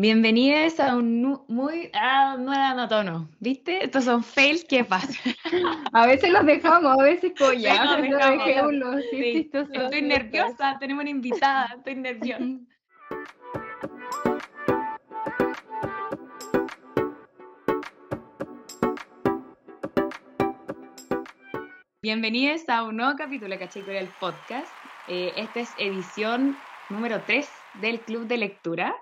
Bienvenidos a un muy ah, nuevo tono, ¿viste? Estos son fails que pasan. a veces los dejamos, a veces ya, sí, Estoy nerviosa, tenemos una invitada, estoy nerviosa. Bienvenidos a un nuevo capítulo de Caché el Podcast. Eh, esta es edición número 3 del Club de Lectura.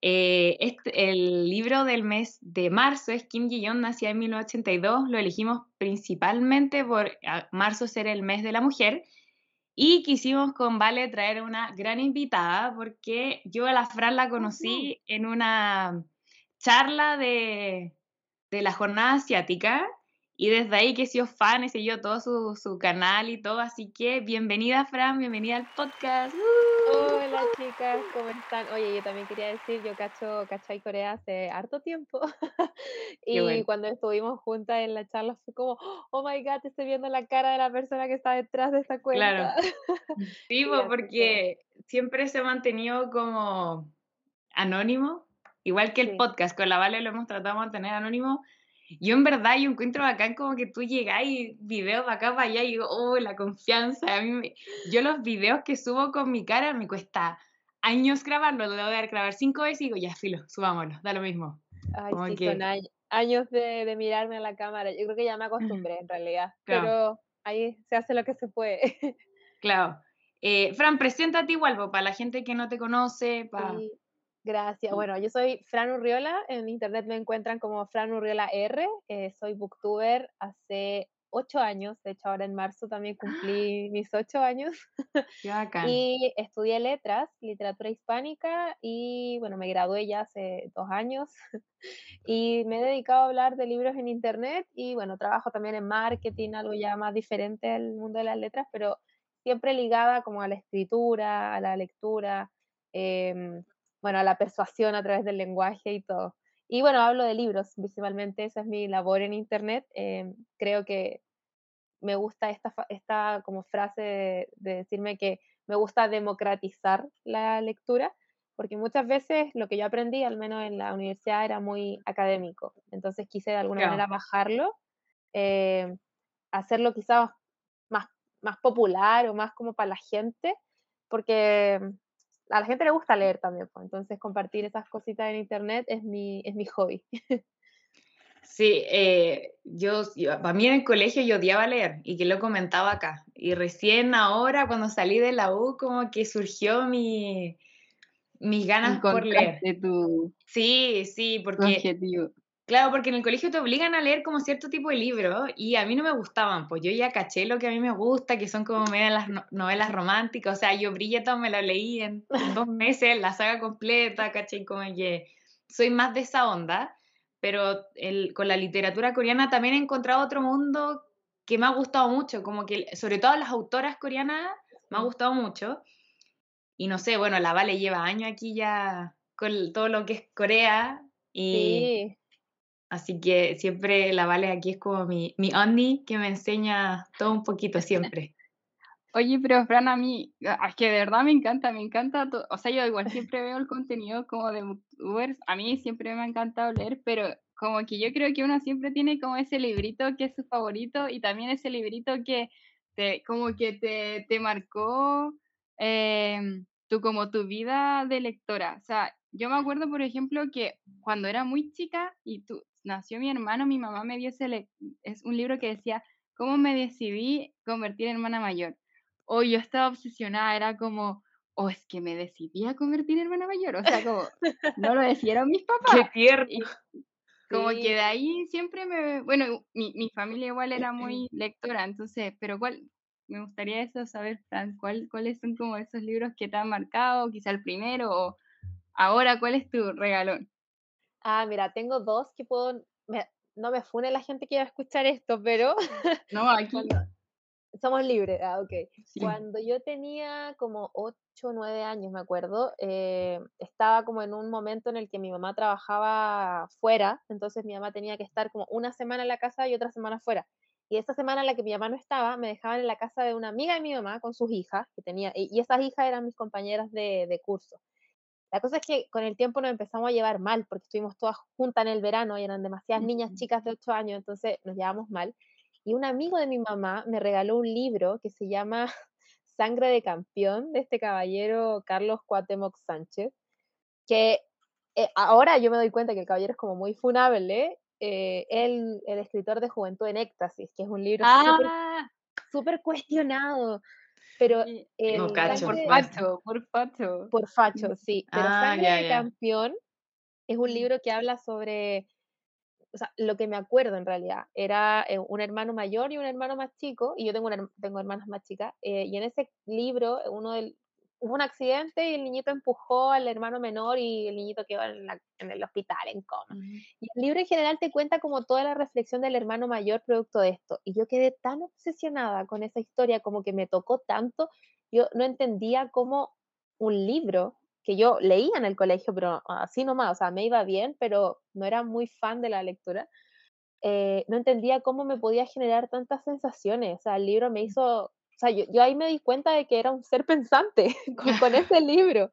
Eh, este, el libro del mes de marzo es Kim Ji-yeon, nacida en 1982. Lo elegimos principalmente por marzo ser el mes de la mujer. Y quisimos con Vale traer una gran invitada porque yo a la Fran la conocí en una charla de, de la jornada asiática y desde ahí que he sido fan, he seguido todo su, su, canal y todo, así que bienvenida Fran, bienvenida al podcast. Hola chicas, ¿cómo están? Oye, yo también quería decir, yo cacho, cachai Corea hace harto tiempo y cuando estuvimos juntas en la charla fue como, oh my god, estoy viendo la cara de la persona que está detrás de esta cuenta. Claro. Sí, porque siempre se ha mantenido como anónimo, igual que el podcast, con la Vale lo hemos tratado de mantener anónimo, yo en verdad yo encuentro bacán como que tú llegáis videos de acá para allá y digo, oh, la confianza. A mí yo los videos que subo con mi cara me cuesta años grabarlo, lo voy a grabar cinco veces y digo, ya filo, subámoslo, da lo mismo. Ay, sí, con años de, de, mirarme a la cámara. Yo creo que ya me acostumbré en realidad, pero ahí se hace lo que se puede. Claro. Eh, Fran, preséntate igual, para la gente que no te conoce. Para... Gracias. Bueno, yo soy Fran Urriola. En internet me encuentran como Fran Urriola R. Eh, soy booktuber hace ocho años. De hecho, ahora en marzo también cumplí mis ocho años. y estudié letras, literatura hispánica y bueno, me gradué ya hace dos años. y me he dedicado a hablar de libros en internet y bueno, trabajo también en marketing, algo ya más diferente al mundo de las letras, pero siempre ligada como a la escritura, a la lectura. Eh, bueno, a la persuasión a través del lenguaje y todo. Y bueno, hablo de libros, principalmente esa es mi labor en Internet. Eh, creo que me gusta esta, esta como frase de, decirme que me gusta democratizar la lectura, porque muchas veces lo que yo aprendí, al menos en la universidad, era muy académico. Entonces quise de alguna manera bajarlo, eh, hacerlo quizás más, más popular o más como para la gente, porque a la gente le gusta leer también, pues, entonces compartir esas cositas en internet es mi, es mi hobby. Sí, eh, yo, para mí en el colegio yo odiaba leer y que lo comentaba acá. Y recién ahora, cuando salí de la U, como que surgió mi, mis ganas por leer. Tu sí, sí, porque Claro, porque en el colegio te obligan a leer como cierto tipo de libros y a mí no me gustaban, pues yo ya caché lo que a mí me gusta, que son como media las novelas románticas, o sea, yo Bridgerton me la leí en, dos meses, la saga completa, caché como que soy más de esa onda, pero el, con la literatura coreana también he encontrado otro mundo que me ha gustado mucho, como que sobre todo las autoras coreanas me ha gustado mucho. Y no sé, bueno, la Vale lleva años aquí ya con todo lo que es Corea y... Así que siempre la Vale aquí es como mi, mi Andy que me enseña todo un poquito siempre. Oye, pero Fran, a mí, es que de verdad me encanta, me encanta, o sea, yo igual siempre veo el contenido como de youtubers, a mí siempre me ha encantado leer, pero como que yo creo que uno siempre tiene como ese librito que es su favorito y también ese librito que te, como que te, te marcó em, tu, como tu vida de lectora. O sea, yo me acuerdo, por ejemplo, que cuando era muy chica y tú, nació mi hermano, mi mamá me dio ese es un libro que decía cómo me decidí convertir en hermana mayor. O yo estaba obsesionada, era como, o oh, es que me decidí a convertir en hermana mayor, o sea, como, no lo decidieron mis papás. Qué tierno. como que de ahí siempre me, bueno, mi, mi familia igual era muy lectora, entonces, pero cuál, me gustaría eso saber, Fran, ¿cuál, ¿cuáles son como esos libros que te han marcado, quizá el primero, o ahora, ¿cuál es tu regalón? Ah, mira, tengo dos que puedo, no me fune la gente que va a escuchar esto, pero... No, aquí... somos libres, ah, ok. Cuando yo tenía como 8 o 9 años, me acuerdo, eh, estaba como en un momento en el que mi mamá trabajaba fuera, entonces mi mamá tenía que estar como una semana en la casa y otra semana fuera. Y esa semana en la que mi mamá no estaba, me dejaban en la casa de una amiga de mi mamá con sus hijas, que tenía, y esas hijas eran mis compañeras de, de curso. La cosa es que con el tiempo nos empezamos a llevar mal, porque estuvimos todas juntas en el verano y eran demasiadas niñas chicas de 8 años, entonces nos llevamos mal. Y un amigo de mi mamá me regaló un libro que se llama Sangre de Campeón, de este caballero Carlos Cuatemoc Sánchez, que eh, ahora yo me doy cuenta que el caballero es como muy funable, eh, el, el, escritor de Juventud en Éxtasis, que es un libro súper ah. cuestionado, pero el no cacho. por facho, por facho. Por facho, sí. Pero ah, Sangre de Campeón es un libro que habla sobre, o sea, lo que me acuerdo en realidad, era eh, un hermano mayor y un hermano más chico, y yo tengo, tengo hermanas más chicas, eh, y en ese libro, uno del, hubo un accidente y el niñito empujó al hermano menor y el niñito quedó en, el hospital en coma. Y el libro en general te cuenta como toda la reflexión del hermano mayor producto de esto. Y yo quedé tan obsesionada con esa historia, como que me tocó tanto, yo no entendía cómo un libro que yo leía en el colegio, pero así nomás, o sea, me iba bien, pero no era muy fan de la lectura. Eh, no entendía cómo me podía generar tantas sensaciones. O sea, el libro me hizo o sea, yo, yo, ahí me di cuenta de que era un ser pensante con, ese libro.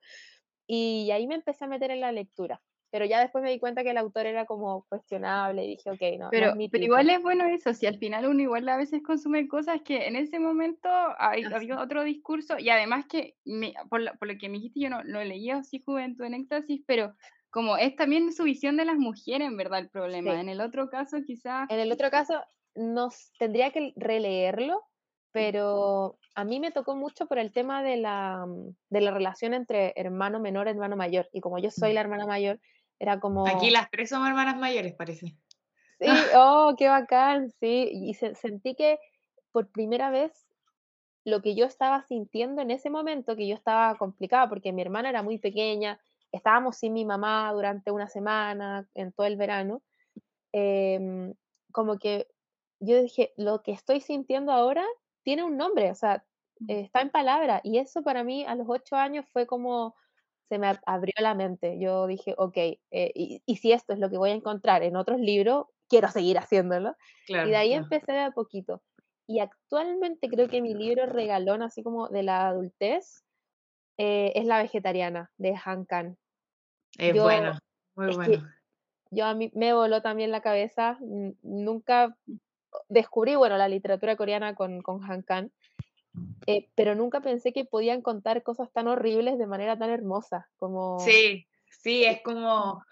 Y ahí me empecé a meter en la lectura. Pero ya después me di cuenta que el autor era como cuestionable y dije, ok, no. Pero, no pero igual es bueno eso, si al final uno igual a veces consume cosas que en ese momento hay, había otro discurso y además que, me, por, lo, por, lo, que me dijiste, yo no lo leí así Juventud en Éxtasis, pero como es también su visión de las mujeres, en verdad, el problema. En el otro caso, quizás... En el otro caso, nos tendría que releerlo pero a mí me tocó mucho por el tema de la, mm, de la relación entre hermano menor y hermano mayor. Y como yo soy la hermana mayor, era como... Aquí las tres somos hermanas mayores, parece. Sí, oh, qué bacán, sí. Y sentí que por primera vez lo que yo estaba sintiendo en ese momento, que yo estaba complicada, porque mi hermana era muy pequeña, estábamos sin mi mamá durante una semana, en todo el verano, em, como que yo dije, lo que estoy sintiendo ahora tiene un nombre, o sea, está en palabra. Y eso para mí a los ocho años fue como, se me abrió la mente. Yo dije, ok, eh, y, si esto es lo que voy a encontrar en otros libros, quiero seguir haciéndolo. y de ahí empecé de a poquito. Y actualmente creo que mi libro regalón, así como de la adultez, eh, es La vegetariana, de Han Kang. Es bueno, muy bueno. Yo a mí me voló también la cabeza, nunca descubrí, bueno, la literatura coreana con, con Han Kang, eh, pero nunca pensé que podían contar cosas tan horribles de manera tan hermosa, como... Sí, sí, es como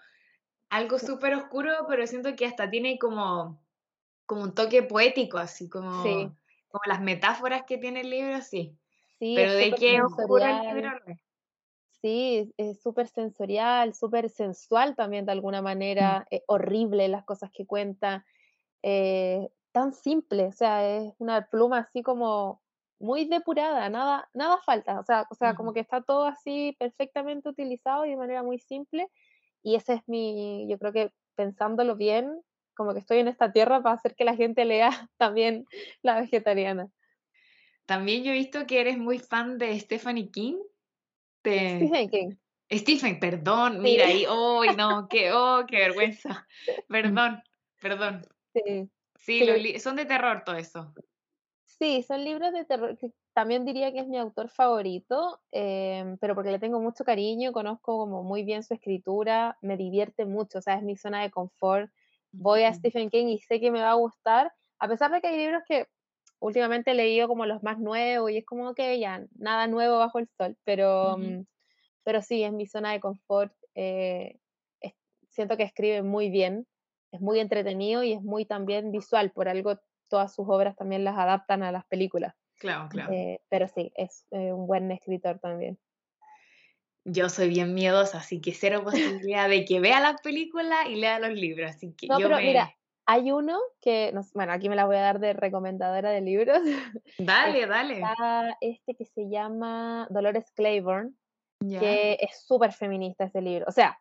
algo súper oscuro, pero siento que hasta tiene como, como un toque poético, así como, como las metáforas que tiene el libro, sí. sí pero de qué oscuro el libro Sí, es súper sensorial, súper sensual también de alguna mm. manera, horrible las cosas que cuenta. Eh, tan simple, o sea, es una pluma así como muy depurada, nada, nada falta, o sea, o sea, como que está todo así perfectamente utilizado y de manera muy simple, y ese es mi, yo creo que pensándolo bien, como que estoy en esta tierra para hacer que la gente lea también la vegetariana. También yo he visto que eres muy fan de Stephanie King. Stephen King. Stephen, perdón, mira ahí, oh, no, qué, oh, qué vergüenza. Perdón, perdón. Sí. Sí, son de terror todo eso. Sí, son libros de terror. también diría que es mi autor favorito, em, pero porque le tengo mucho cariño, conozco como muy bien su escritura, me divierte mucho, o sea, es mi zona de confort. Voy a Stephen King y sé que me va a gustar, a pesar de que hay libros que últimamente he leído como los más nuevos y es como que ya nada nuevo bajo el sol, pero, mm, pero sí, es mi zona de confort. Eh, siento que escribe muy bien es muy entretenido y es muy también visual, por algo todas sus obras también las adaptan a las películas. Claro, claro. Eh, pero sí, es eh, un buen escritor también. Yo soy bien miedosa, así que cero posibilidad de que vea las películas y lea los libros, así que no, pero mira, hay uno que, bueno, aquí me la voy a dar de recomendadora de libros. Dale, dale. este que se llama Dolores Claiborne, que es súper feminista ese libro. O sea,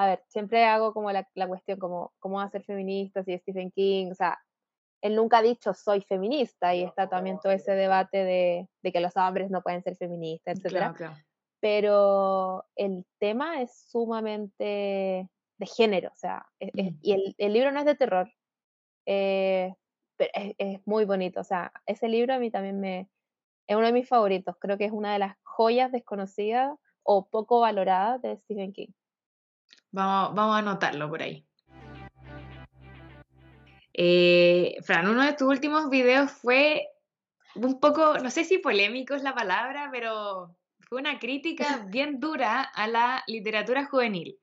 a ver, siempre hago como la, cuestión como cómo va a ser feminista, si Stephen King, o sea, él nunca ha dicho soy feminista y está también todo ese debate de, que los hombres no pueden ser feministas, etc. Pero el tema es sumamente de género, o sea, mm. y el, libro no es de terror, eh, pero es, es, muy bonito, o sea, ese libro a mí también me, es uno de mis favoritos, creo que es una de las joyas desconocidas o poco valorada de Stephen King. Vamos, vamos a anotarlo por ahí. Eh, Fran, uno de tus últimos videos fue un poco, no sé si polémico es la palabra, pero fue una crítica bien dura a la literatura juvenil.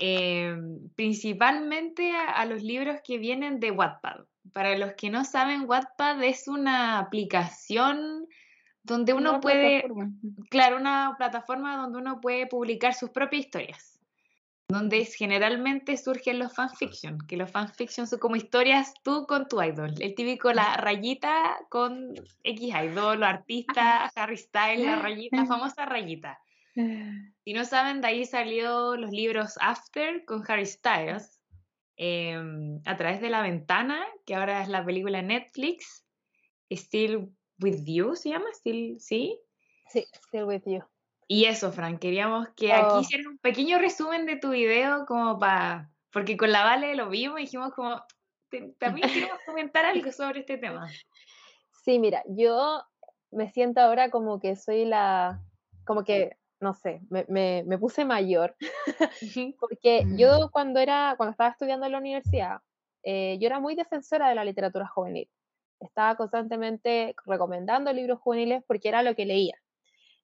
Eh, principalmente a, los libros que vienen de Wattpad. Para los que no saben, Wattpad es una aplicación donde uno puede, claro, una plataforma donde uno puede publicar sus propias historias donde generalmente surgen los fanfiction, que los fanfiction son como historias tú con tu idol, el típico la rayita con X idol, o artista, Harry Styles, la rayita, la famosa rayita. Si no saben, de ahí salió los libros After con Harry Styles, em, a través de la ventana, que ahora es la película Netflix, Still With You, ¿se llama? Still, ¿sí? Sí, Still With You. Y eso, Fran, queríamos que aquí oh. hicieran un pequeño resumen de tu video como para, porque con la Vale lo vimos y dijimos como, también queremos comentar algo sobre este tema. Sí, mira, yo me siento ahora como que soy la, como que, no sé, me, me, puse mayor, porque mm. yo cuando era, cuando estaba estudiando en la universidad, eh, yo era muy defensora de la literatura juvenil. Estaba constantemente recomendando libros juveniles porque era lo que leía.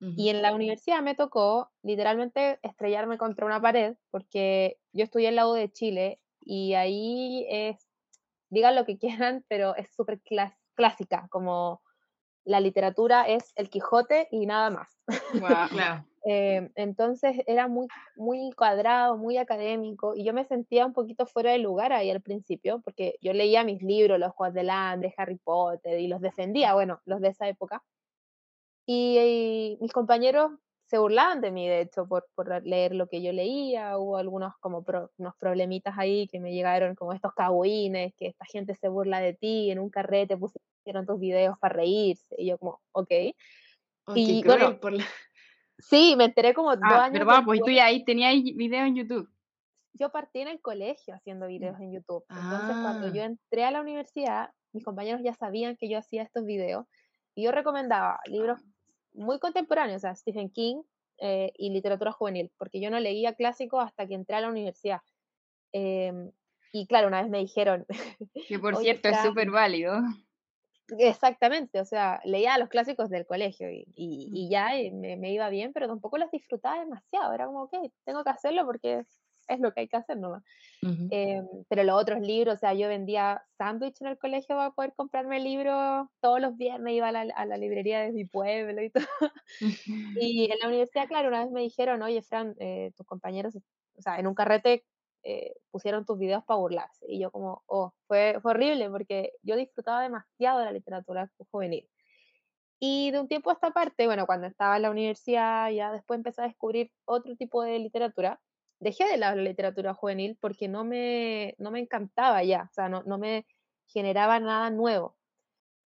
Y en la universidad me tocó literalmente estrellarme contra una pared porque yo estudié en la U de Chile y ahí es, digan lo que quieran, pero es súper clásica, como la literatura es el Quijote y nada más. Eh, entonces era muy, muy cuadrado, muy académico y yo me sentía un poquito fuera de lugar ahí al principio porque yo leía mis libros, los Juegos del Hambre, Harry Potter y los defendía, bueno, los de esa época. Y, mis compañeros se burlaban de mí, de hecho, por, por leer lo que yo leía. Hubo algunos como unos problemitas ahí que me llegaron como estos cagüines, que esta gente se burla de ti, en un carrete pusieron tus videos para reírse. Y yo como, ok. y bueno, sí, me enteré como dos ah, años Pero pues tú ya ahí tenías videos en YouTube. Yo partí en el colegio haciendo videos en YouTube. Entonces, cuando yo ah. entré a la universidad, mis compañeros ya sabían que yo hacía estos videos. Y yo recomendaba libros muy contemporáneos, o sea, Stephen King eh, y literatura juvenil, porque yo no leía clásicos hasta que entré a la universidad. Em, y claro, una vez me dijeron... Que por cierto es súper válido. Exactamente, o sea, leía los clásicos del colegio y, y, mm. ya me, me, iba bien, pero tampoco los disfrutaba demasiado. Era como, ok, tengo que hacerlo porque es lo que hay que hacer nomás. Em, pero los otros libros, o sea, yo vendía sándwich en el colegio para poder comprarme libros todos los viernes, iba a la, a la librería de mi pueblo y todo. y en la universidad, claro, una vez me dijeron, oye, Fran, eh, tus compañeros, o sea, en un carrete eh, pusieron tus videos para burlarse. Y yo como, oh, fue, fue horrible porque yo disfrutaba demasiado de la literatura juvenil. Y de un tiempo a esta parte, bueno, cuando estaba en la universidad, ya después empecé a descubrir otro tipo de literatura dejé de la literatura juvenil porque no me, no me encantaba ya, o sea, no, no me generaba nada nuevo.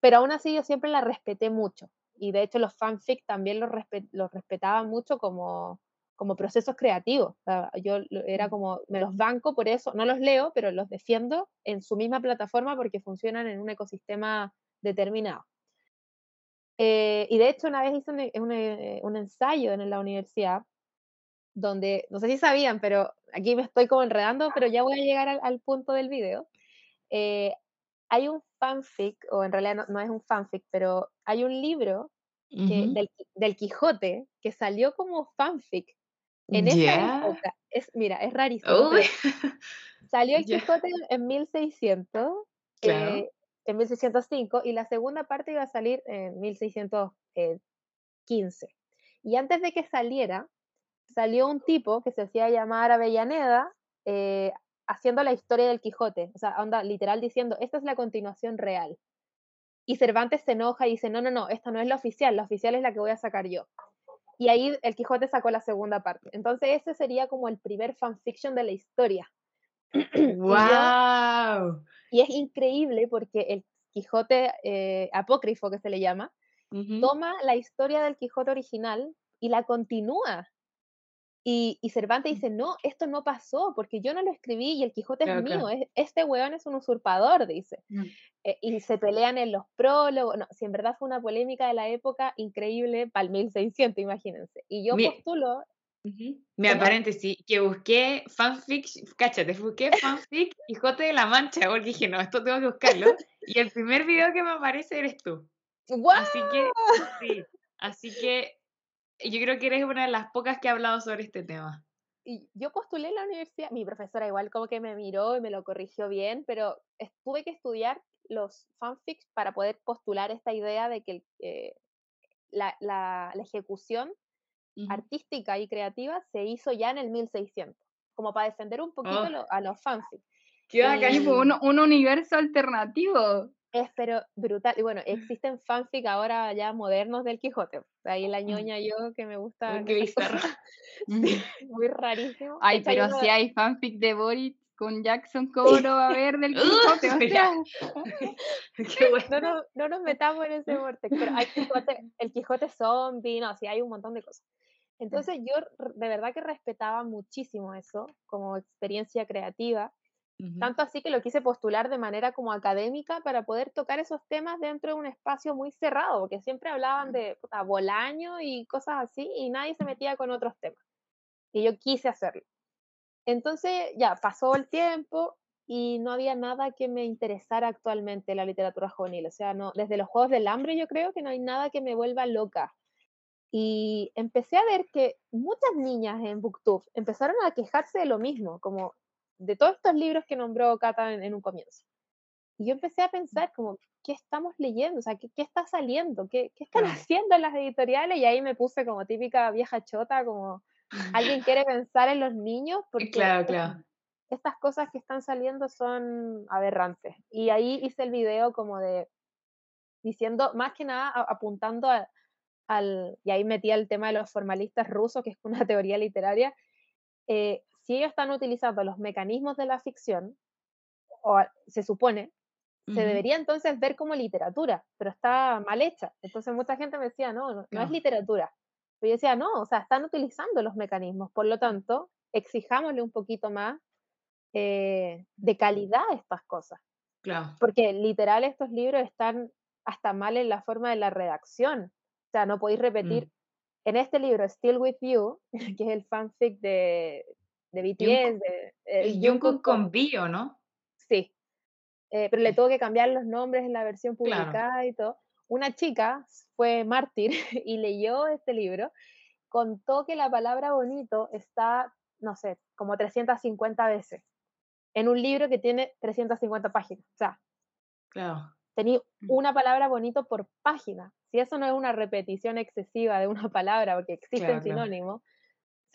Pero aún así yo siempre la respeté mucho. Y de hecho los fanfic también los, los respetaba mucho como, como procesos creativos. yo era mm. como, me los banco por eso, no los leo, pero los defiendo en su misma plataforma porque funcionan en un ecosistema determinado. Eh, y de hecho una vez hice un, un, un ensayo en la universidad donde, no sé si sabían, pero aquí me estoy como enredando, pero ya voy a llegar al, punto del video. Eh, hay un fanfic, o en realidad no, es un fanfic, pero hay un libro del, del, Quijote que salió como fanfic en esa época. Es, mira, es rarísimo. Salió el Quijote en 1600, eh, en 1605, y la segunda parte iba a salir en 1615. Y antes de que saliera, salió un tipo que se hacía llamar Avellaneda eh, haciendo la historia del Quijote, o sea, onda literal diciendo, esta es la continuación real. Y Cervantes se enoja y dice, no, no, no, esta no es la oficial, la oficial es la que voy a sacar yo. Y ahí el Quijote sacó la segunda parte. Entonces ese sería como el primer fanfiction de la historia. ¡Wow! y, es increíble porque el Quijote eh, apócrifo, que se le llama, toma la historia del Quijote original y la continúa Y, Cervantes dice, no, esto no pasó, porque yo no lo escribí y el Quijote es mío, este weón es un usurpador, dice. Mm. Eh, y se pelean en los prólogos, no, si en verdad fue una polémica de la época increíble para el 1600, imagínense. Y yo postulo... Mira, paréntesis, que busqué fanfic, cáchate, busqué fanfic Quijote de la Mancha, porque dije, no, esto tengo que buscarlo. y el primer video que me aparece eres tú. Así que, sí, así que yo creo que eres una de las pocas que ha hablado sobre este tema. Y yo postulé en la universidad, mi profesora igual como que me miró y me lo corrigió bien, pero tuve que estudiar los fanfics para poder postular esta idea de que eh, la, la, ejecución artística y creativa se hizo ya en el 1600, como para defender un poquito oh. a los fanfics. ¿Qué un, un universo alternativo. Es pero brutal. Y bueno, existen fanfic ahora ya modernos del Quijote. Ahí la mm. ñoña yo que me gusta. muy rarísimo. Ay, pero si hay fanfic de Boris con Jackson, ¿cómo no va a haber del Quijote? O sea, no, no, nos metamos en ese vortex, pero hay Quijote, el Quijote zombie, no, sí, hay un montón de cosas. Entonces yo de verdad que respetaba muchísimo eso como experiencia creativa tanto así que lo quise postular de manera como académica para poder tocar esos temas dentro de un espacio muy cerrado, porque siempre hablaban de puta, Bolaño y cosas así y nadie se metía con otros temas. Y yo quise hacerlo. Entonces ya pasó el tiempo y no había nada que me interesara actualmente la literatura juvenil. O sea, no, desde los Juegos del Hambre yo creo que no hay nada que me vuelva loca. Y empecé a ver que muchas niñas en Booktube empezaron a quejarse de lo mismo, como de todos estos libros que nombró Cata en, un comienzo. Y yo empecé a pensar como, ¿qué estamos leyendo? O sea, ¿qué, qué está saliendo? ¿Qué, ¿Qué, están haciendo las editoriales? Y ahí me puse como típica vieja chota, como alguien quiere pensar en los niños, porque claro, claro. estas cosas que están saliendo son aberrantes. Y ahí hice el video como de, diciendo, más que nada apuntando al, y ahí metí el tema de los formalistas rusos, que es una teoría literaria, eh, si ellos están utilizando los mecanismos de la ficción, o se supone, se debería entonces ver como literatura, pero está mal hecha. Entonces mucha gente me decía, no, no, es literatura. Pero yo decía, no, o sea, están utilizando los mecanismos, por lo tanto, exijámosle un poquito más eh, de calidad a estas cosas. Claro. Porque literal estos libros están hasta mal en la forma de la redacción. O sea, no podéis repetir. Mm. En este libro, Still With You, que es el fanfic de, de BTS. De, eh, Jungkook con Bio, ¿no? Sí. Eh, pero le tuvo que cambiar los nombres en la versión publicada y todo. Una chica fue mártir y leyó este libro, contó que la palabra bonito está, no sé, como 350 veces en un libro que tiene 350 páginas. O sea, claro. tenía mm. una palabra bonito por página. Si eso no es una repetición excesiva de una palabra, porque existen sinónimos, o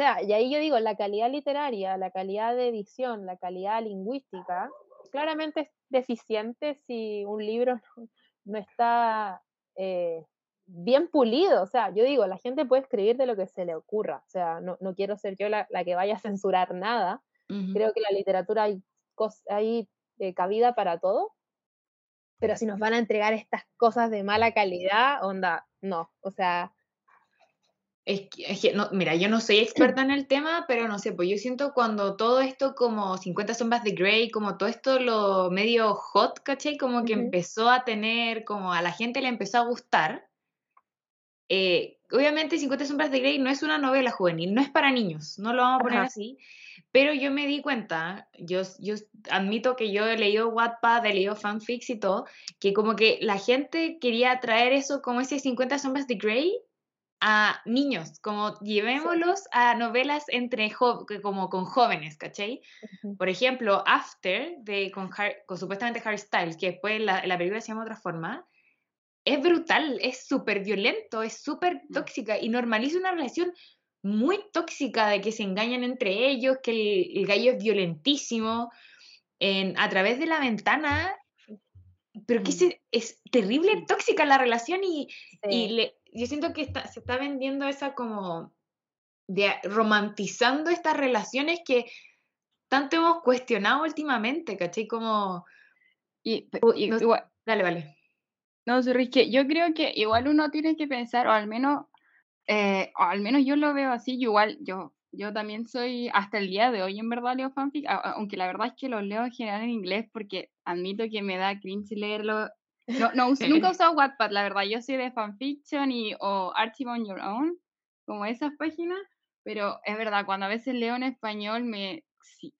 sea, y ahí yo digo, la calidad literaria, la calidad de edición, la calidad lingüística, claramente es deficiente si un libro no, está eh, bien pulido. O sea, yo digo, la gente puede escribir de lo que se le ocurra. O sea, no, quiero ser yo la, que vaya a censurar nada. Creo que la literatura hay, hay eh, cabida para todo. Pero si nos van a entregar estas cosas de mala calidad, onda, no. O sea, es que, no, mira, yo no soy experta en el tema, pero no sé, pues yo siento cuando todo esto como 50 sombras de Grey, como todo esto lo medio hot, ¿cachai? Como que empezó a tener, como a la gente le empezó a gustar. Eh, obviamente 50 sombras de Grey no es una novela juvenil, no es para niños, no lo vamos a poner así, pero yo me di cuenta, yo, yo admito que yo he leído Wattpad, he leído fanfics y todo, que como que la gente quería traer eso como ese 50 sombras de Grey a niños, como llevémoslos a novelas entre como con jóvenes, ¿cachai? Por ejemplo, After, de, con, supuestamente Harry Styles, que después la, la película se llama de otra forma, es brutal, es súper violento, es súper mm. tóxica y normaliza una relación muy tóxica de que se engañan entre ellos, que el, gallo es violentísimo, en, a través de la ventana, pero que mm. es, terrible, tóxica la relación y, y le, yo siento que está, se está vendiendo esa como de romantizando estas relaciones que tanto hemos cuestionado últimamente, ¿cachai? Como... Y, dale, vale. No, que yo creo que igual uno tiene que pensar, o al menos, eh, o al menos yo lo veo así, igual, yo yo también soy, hasta el día de hoy en verdad leo fanfic, aunque la verdad es que los leo en general en inglés porque admito que me da cringe leerlo. No, no nunca he usado Wattpad, la verdad, yo soy de fanfiction y o Archive on Your Own, como esas páginas, pero es verdad, cuando a veces leo en español, me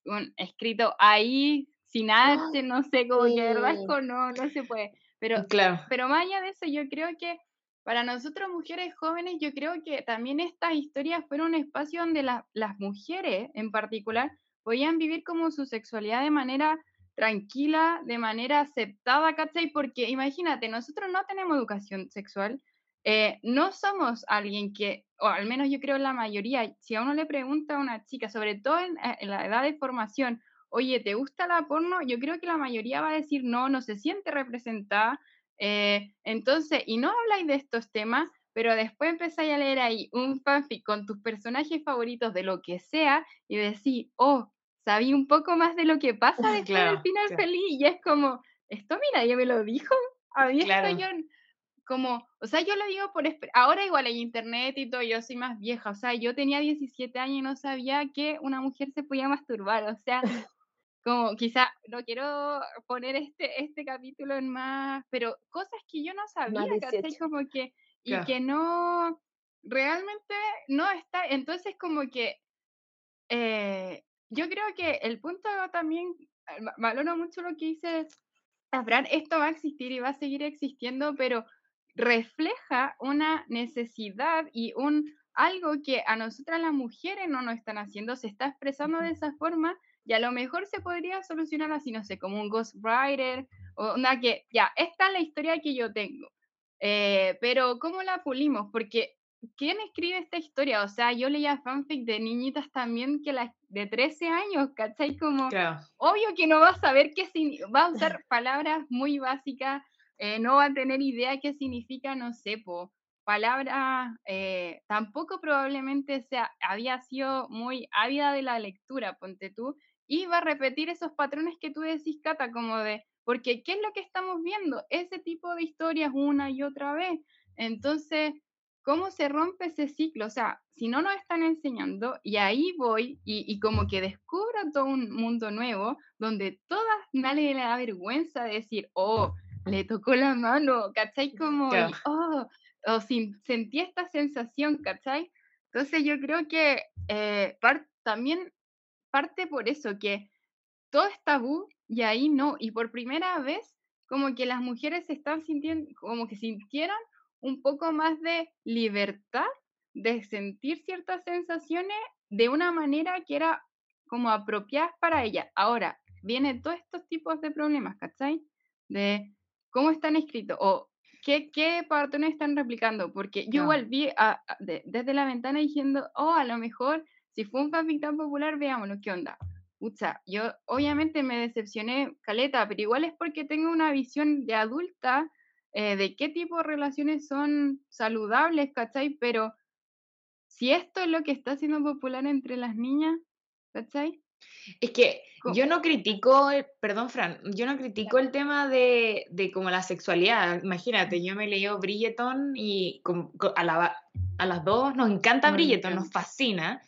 un, escrito ahí, sin arte, no sé, como que de verdad no, no se puede. Pero, claro. pero más allá de eso, yo creo que para nosotros mujeres jóvenes, yo creo que también estas historias fueron un espacio donde las mujeres en particular podían vivir como su sexualidad de manera tranquila, de manera aceptada, ¿cachai? Porque imagínate, nosotros no tenemos educación sexual, eh, no somos alguien que, o al menos yo creo la mayoría, si a uno le pregunta a una chica, sobre todo en, eh, en la edad de formación, oye, ¿te gusta la porno? Yo creo que la mayoría va a decir no, no se siente representada, eh, entonces, y no habláis de estos temas, pero después empezáis a leer ahí un fanfic con tus personajes favoritos de lo que sea y decís, oh, sabí un poco más de lo que pasa después del final feliz y es como, esto mira, ya me lo dijo, a mí esto yo, como, o sea, yo lo digo por, ahora igual hay internet y todo, yo soy más vieja, o sea, yo tenía 17 años y no sabía que una mujer se podía masturbar, o sea, como quizá no quiero poner este, este capítulo en más, pero cosas que yo no sabía, ¿cachai? Como que, y que no, realmente no está, entonces como que eh, yo creo que el punto también, eh, valoro mucho lo que dice Abraham, esto va a existir y va a seguir existiendo, pero refleja una necesidad y un algo que a nosotras las mujeres no nos están haciendo, se está expresando de esa forma y a lo mejor se podría solucionar así, no sé, como un ghostwriter, o una que, ya, esta es la historia que yo tengo, eh, pero ¿cómo la pulimos? Porque ¿quién escribe esta historia? O sea, yo leía fanfic de niñitas también que las de 13 años, ¿cachai? Como, obvio que no va a saber qué va a usar palabras muy básicas, eh, no va a tener idea qué significa, no sé, po, palabra, eh, tampoco probablemente sea, había sido muy ávida de la lectura, ponte tú, y va a repetir esos patrones que tú decís, Cata, como de, porque ¿qué es lo que estamos viendo? Ese tipo de historias una y otra vez. Entonces, ¿cómo se rompe ese ciclo? O sea, si no nos están enseñando, y ahí voy, y, como que descubro todo un mundo nuevo, donde todas nadie le da vergüenza de decir, oh, le tocó la mano, ¿cachai? Como, oh, o sentí esta sensación, ¿cachai? Entonces yo creo que eh, también parte por eso, que todo es tabú y ahí no. Y por primera vez, como que las mujeres se están sintiendo, como que sintieran un poco más de libertad de sentir ciertas sensaciones de una manera que era como apropiada para ellas. Ahora, vienen todos estos tipos de problemas, ¿cachai? De cómo están escritos o qué, qué patrones están replicando, porque yo igual vi desde la ventana diciendo, oh, a lo mejor si fue un fanfic tan popular, veámoslo, ¿qué onda? Ucha, yo obviamente me decepcioné, Caleta, pero igual es porque tengo una visión de adulta eh, de qué tipo de relaciones son saludables, ¿cachai? Pero si esto es lo que está siendo popular entre las niñas, ¿cachai? Es que yo no critico, perdón Fran, yo no critico el tema de, de como la sexualidad. Imagínate, yo me leo Bridgeton y a, a, las dos nos encanta Bridgeton, nos fascina.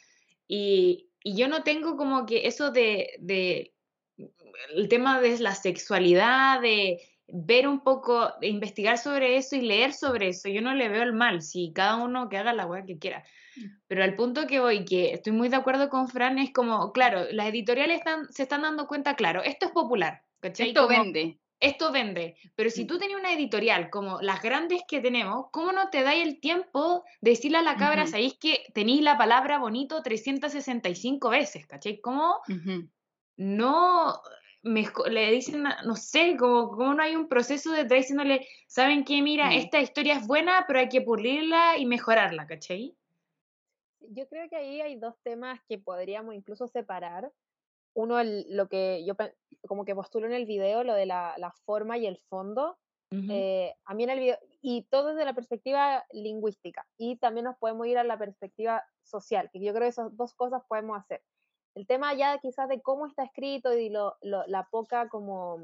Y, yo no tengo como que eso de, de, el tema de la sexualidad, de ver un poco, investigar sobre eso y leer sobre eso, yo no le veo el mal, si cada uno que haga la weá que quiera. Mm. Pero al punto que voy, que estoy muy de acuerdo con Fran, es como, claro, las editoriales están, se están dando cuenta, claro, esto es popular, ¿cachai? Esto vende esto vende. Pero si tú tenías una editorial como las grandes que tenemos, ¿cómo no te dais el tiempo de decirle a la cabra, sabéis que tenéis la palabra bonito 365 veces, ¿cachai? ¿Cómo no le dicen, no sé, como, cómo no hay un proceso de diciéndole, ¿saben qué? Mira, esta historia es buena, pero hay que pulirla y mejorarla, ¿cachai? Yo creo que ahí hay dos temas que podríamos incluso separar uno, el, lo que yo como que postulo en el video, lo de la, la forma y el fondo, eh, a mí en el video, y todo desde la perspectiva lingüística, y también nos podemos ir a la perspectiva social, que yo creo que esas dos cosas podemos hacer. El tema ya quizás de cómo está escrito y lo, lo, la poca como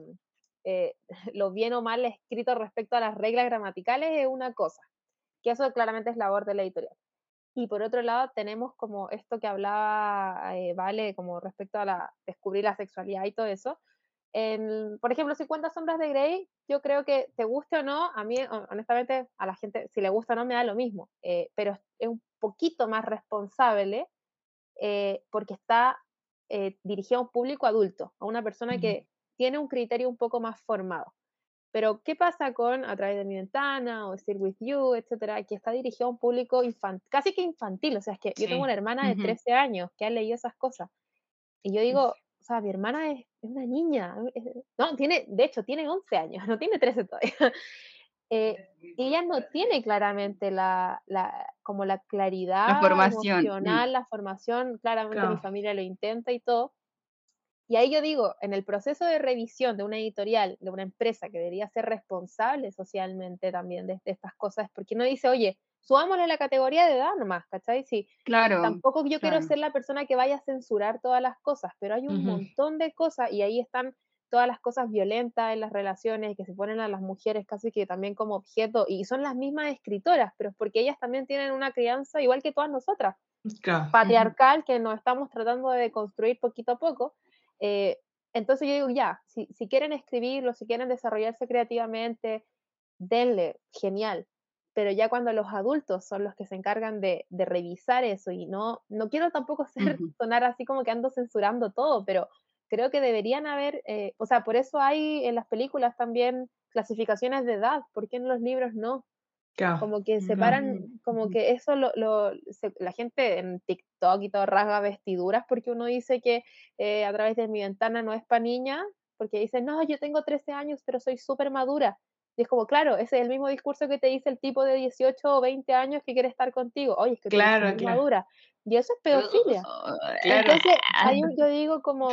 eh, lo bien o mal escrito respecto a las reglas gramaticales es una cosa, que eso claramente es labor de la editorial. Y por otro lado tenemos como esto que hablaba eh, Vale, como respecto a la, descubrir la sexualidad y todo eso. En, por ejemplo, 50 sombras de Grey, yo creo que te guste o no, a mí honestamente a la gente si le gusta o no me da lo mismo, eh, pero es un poquito más responsable eh, porque está eh, dirigido a un público adulto, a una persona que tiene un criterio un poco más formado. Pero, ¿qué pasa con A través de mi ventana o Still With You, etcétera, que está dirigido a un público casi que infantil? O sea, es que yo tengo una hermana de 13 años que ha leído esas cosas. Y yo digo, o sea, mi hermana es, una niña. no, tiene, de hecho, tiene 11 años, no tiene 13 todavía. Eh, ella no tiene claramente la, la, como la claridad la formación. Mm. la formación, claramente mi familia lo intenta y todo, y ahí yo digo, en el proceso de revisión de una editorial, de una empresa que debería ser responsable socialmente también de, estas cosas, porque no dice, oye, subámosle la categoría de edad nomás, ¿cachai? Sí, claro. Tampoco yo quiero ser la persona que vaya a censurar todas las cosas, pero hay un montón de cosas y ahí están todas las cosas violentas en las relaciones que se ponen a las mujeres casi que también como objeto y son las mismas escritoras, pero es porque ellas también tienen una crianza igual que todas nosotras, patriarcal, que nos estamos tratando de construir poquito a poco eh, entonces yo digo, ya, si, si quieren escribirlo, si quieren desarrollarse creativamente, denle, genial. Pero ya cuando los adultos son los que se encargan de, de revisar eso, y no, no quiero tampoco ser, sonar así como que ando censurando todo, pero creo que deberían haber, eh, o sea, por eso hay en las películas también clasificaciones de edad, ¿por qué en los libros no? Como que separan, como que eso lo, lo la gente en TikTok y todo rasga vestiduras porque uno dice que eh, a través de mi ventana no es para niña, porque dice, no, yo tengo 13 años, pero soy súper madura. Y es como, claro, ese es el mismo discurso que te dice el tipo de 18 o 20 años que quiere estar contigo. Oye, es que claro, eres madura. Y eso es pedofilia. Entonces, ahí yo digo como,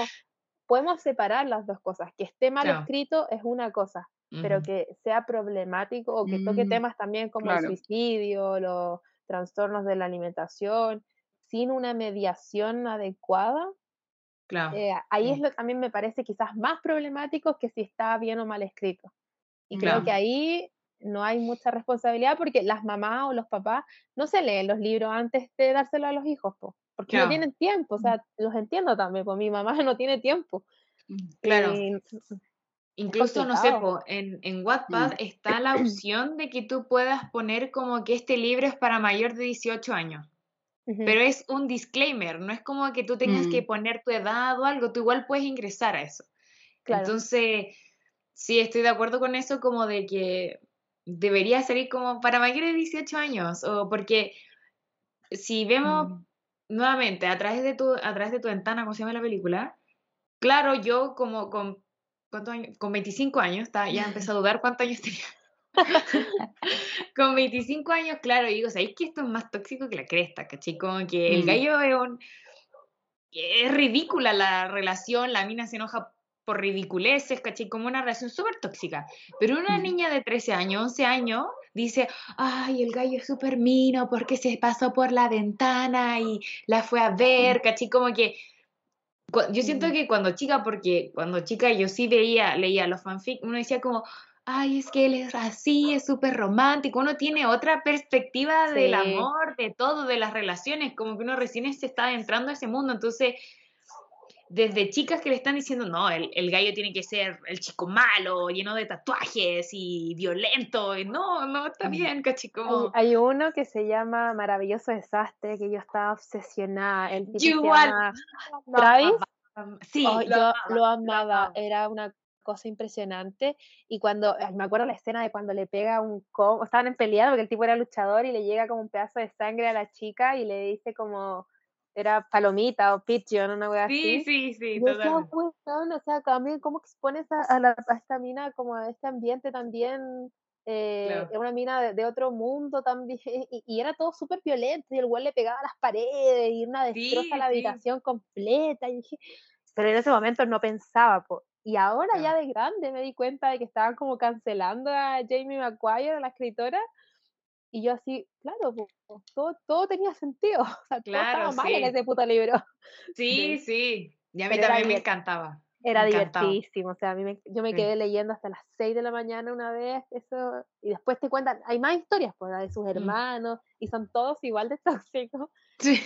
podemos separar las dos cosas. Que esté mal escrito es una cosa, pero que sea problemático o que toque mm, temas también como el suicidio, los trastornos de la alimentación, sin una mediación adecuada. Claro. Eh, ahí es lo que también me parece quizás más problemático que si está bien o mal escrito. Y creo que ahí no hay mucha responsabilidad porque las mamás o los papás no se leen los libros antes de dárselo a los hijos, porque no tienen tiempo, o sea, los entiendo también, pues mi mamá no tiene tiempo. Claro. Incluso, no sé, en, en Wattpad mm. está la opción de que tú puedas poner como que este libro es para mayor de 18 años. Pero es un disclaimer, no es como que tú tengas que mm. poner tu edad o algo, tú igual puedes ingresar a eso. Entonces, sí, estoy de acuerdo con eso, como de que debería salir como para mayores de 18 años, o porque si vemos mm. Nuevamente a través de tu, a través de tu ventana, ¿cómo se llama la película? Claro, yo como con con 25 años, está, ya empecé a dudar cuántos años tenía. con 25 años, claro, digo, ¿sabéis que esto es más tóxico que la cresta, caché? Como que el mm. gallo es un... Es ridícula la relación, la mina se enoja por ridiculeces, caché, como una relación súper tóxica. Pero una niña de 13 años, 11 años, dice, ay, el gallo es súper mino porque se pasó por la ventana y la fue a ver, caché, como que yo siento que cuando chica, porque cuando chica yo sí veía, leía los fanfic, uno decía como, ay, es que él es así, es súper romántico, uno tiene otra perspectiva del amor, de todo, de las relaciones, como que uno recién se está entrando a ese mundo, entonces desde chicas que le están diciendo, no, el, el, gallo tiene que ser el chico malo, lleno de tatuajes y violento. Y no, no, está bien, cachico. Hay, uno que se llama Maravilloso Desastre, que yo estaba obsesionada. El Travis. Sí, yo lo amaba. Era una cosa impresionante. Y cuando, me acuerdo la escena de cuando le pega un estaban en pelea porque el tipo era luchador y le llega como un pedazo de sangre a la chica y le dice como era palomita o pigeon, una wea sí, así. Sí, sí, sí, o sea, también cómo expones a, la, a, esta mina como a este ambiente también, eh, una mina de, otro mundo también, y, era todo súper violento, y el güey le pegaba a las paredes, y una destroza la habitación completa, y dije, pero en ese momento no pensaba, y ahora ya de grande me di cuenta de que estaban como cancelando a Jamie McGuire, la escritora, y yo así, claro, todo, todo tenía sentido. O sea, claro, todo estaba mal en ese puto libro. Sí, sí. Y a mí también me encantaba. Era divertísimo, o sea, a mí yo me quedé leyendo hasta las 6 de la mañana una vez, eso, y después te cuentan, hay más historias, pues, de sus mm. hermanos, y son todos igual de tóxicos,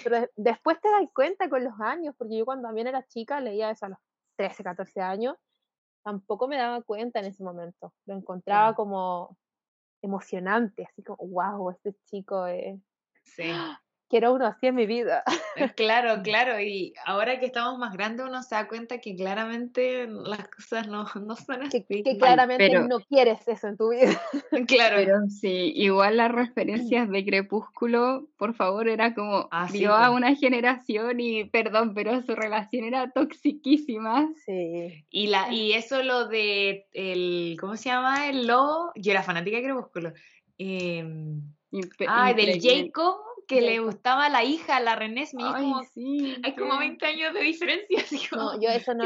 pero después te das cuenta con los años, porque yo cuando también era chica leía eso a los 13, 14 años, tampoco me daba cuenta en ese momento, lo encontraba como emocionante, así como, wow, este chico es... Sí. Quiero uno así en mi vida. Eh, claro, claro, y ahora que estamos más grandes uno se da cuenta que claramente las cosas no, no son así. Que, claramente no quieres eso en tu vida. Claro. Pero sí, igual las referencias de Crepúsculo, por favor, era como, ah, vio a una generación y, perdón, pero su relación era toxiquísima. Sí. Y, la, y eso lo de, el, ¿cómo se llama? El lobo, yo era fanática de Crepúsculo. Eh, ah, del Jacob que le gustaba la hija, la René Smith. como, sí, hay como 20 años de diferencia. no, yo eso no.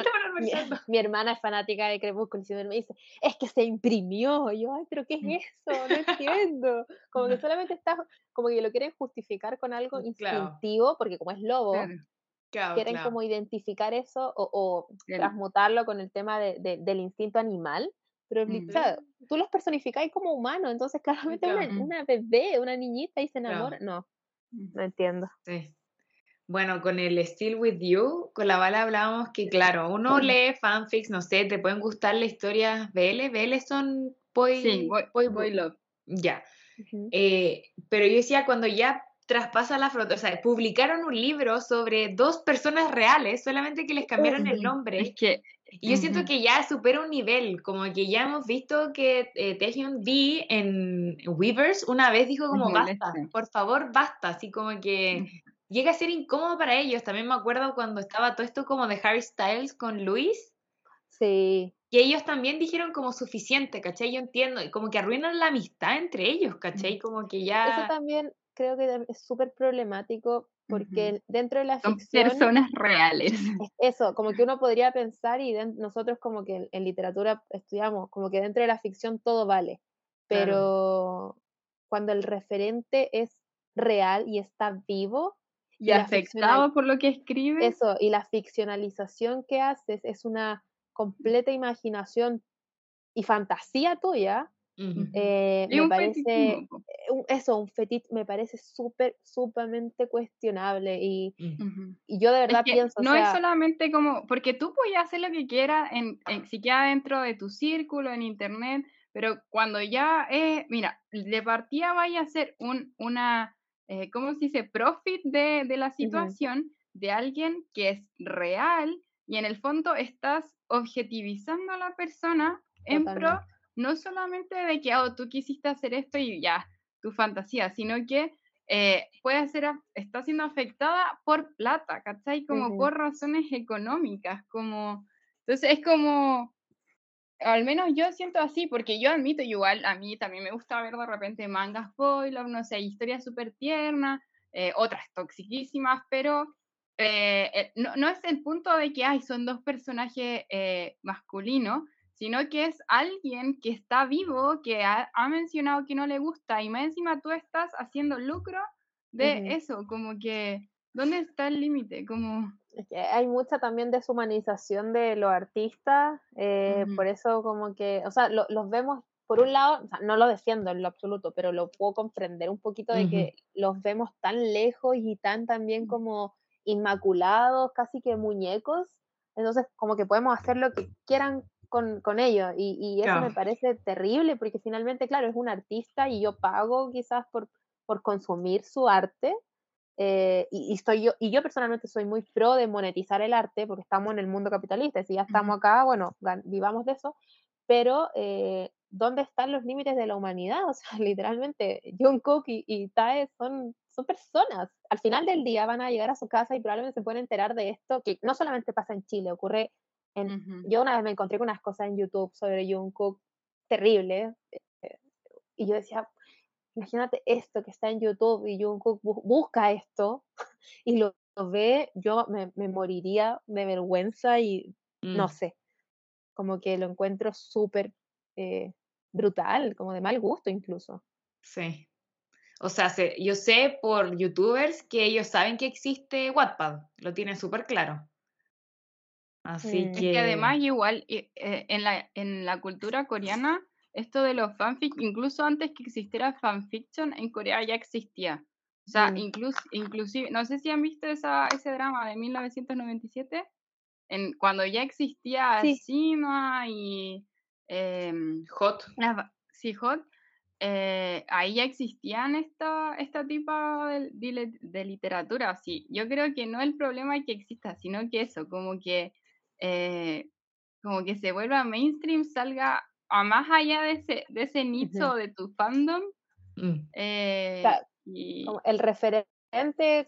Mi, hermana es fanática de Crepúsculo y me dice, es que se imprimió. Y yo, ay, pero ¿qué es mm. eso? No entiendo. Como que solamente está, como que lo quieren justificar con algo instintivo, porque como es lobo, quieren como identificar eso o, transmutarlo con el tema de, del instinto animal. Pero tú los personificáis como humanos, entonces claramente una, una, bebé, una niñita y se enamora. No, no entiendo. Sí. Bueno, con el Still With You, con la bala hablábamos que, claro, uno lee fanfics, no sé, te pueden gustar las historias BL, BL son boy, sí, boy, boy, love. Ya. Eh, pero yo decía, cuando ya traspasa la frontera, o sea, publicaron un libro sobre dos personas reales, solamente que les cambiaron el nombre. Es que y yo siento que ya supera un nivel, como que ya hemos visto que eh, D en Weavers una vez dijo como basta, por favor basta, así como que llega a ser incómodo para ellos. También me acuerdo cuando estaba todo esto como de Harry Styles con Luis. Sí. Y ellos también dijeron como suficiente, ¿cachai? Yo entiendo, como que arruinan la amistad entre ellos, ¿cachai? Como que ya... Eso también creo que es súper problemático porque dentro de la ficción... personas reales. Eso, como que uno podría pensar y nosotros como que en, literatura estudiamos, como que dentro de la ficción todo vale, pero cuando el referente es real y está vivo... Y, afectado por lo que escribe. Eso, y la ficcionalización que haces es una completa imaginación y fantasía tuya, eh, me parece eh, eso, un fetiche me parece súper, sumamente cuestionable y, y, yo de verdad pienso... No es solamente como, porque tú puedes hacer lo que quieras, en, en, siquiera dentro de tu círculo, en internet, pero cuando ya es, mira, de partida vaya a ser un, una, eh, ¿cómo se dice? Profit de, de la situación de alguien que es real y en el fondo estás objetivizando a la persona en pro no solamente de que oh, tú quisiste hacer esto y ya, tu fantasía, sino que eh, puede ser, está siendo afectada por plata, ¿cachai? Como por razones económicas, como, entonces es como, al menos yo siento así, porque yo admito, igual a mí también me gusta ver de repente mangas spoiler, no sé, historias súper tiernas, eh, otras toxiquísimas, pero eh, no, no, es el punto de que, hay son dos personajes masculinos, sino que es alguien que está vivo, que ha, mencionado que no le gusta y más encima tú estás haciendo lucro de eso, como que, ¿dónde está el límite? Como... hay mucha también deshumanización de los artistas, eh, por eso como que, o sea, los vemos, por un lado, no lo defiendo en lo absoluto, pero lo puedo comprender un poquito de que los vemos tan lejos y tan también como inmaculados, casi que muñecos, entonces como que podemos hacer lo que quieran con, con ellos. Y, y eso me parece terrible porque finalmente, claro, es un artista y yo pago quizás por, por consumir su arte. Eh, y, estoy yo, y yo personalmente soy muy pro de monetizar el arte porque estamos en el mundo capitalista y si ya estamos acá, bueno, vivamos de eso, pero eh, ¿dónde están los límites de la humanidad? O sea, literalmente, Jungkook y, y Tae son, son personas. Al final del día van a llegar a su casa y probablemente se pueden enterar de esto, que no solamente pasa en Chile, ocurre yo una vez me encontré con unas cosas en YouTube sobre Jungkook terrible eh, y yo decía, imagínate esto que está en YouTube y Jungkook busca esto y lo, ve, yo me, moriría de vergüenza y no mm. sé, como que lo encuentro súper eh, brutal, como de mal gusto incluso. Sí. O sea, yo sé por youtubers que ellos saben que existe Wattpad, lo tienen súper claro. Así que... que... además igual eh, en, la, en la cultura coreana esto de los fanfic, incluso antes que existiera fanfiction, en Corea ya existía. O sea, mm. incluso, inclusive, no sé si han visto esa, ese drama de 1997, en, cuando ya existía sí. y em, Hot. sí, Hot. Eh, ahí ya existían esta, esta tipo de, de, literatura. Sí, yo creo que no el problema es que exista, sino que eso, como que, eh, como que se vuelva mainstream, salga a más allá de ese, de ese nicho de tu fandom. Mm. Eh, el referente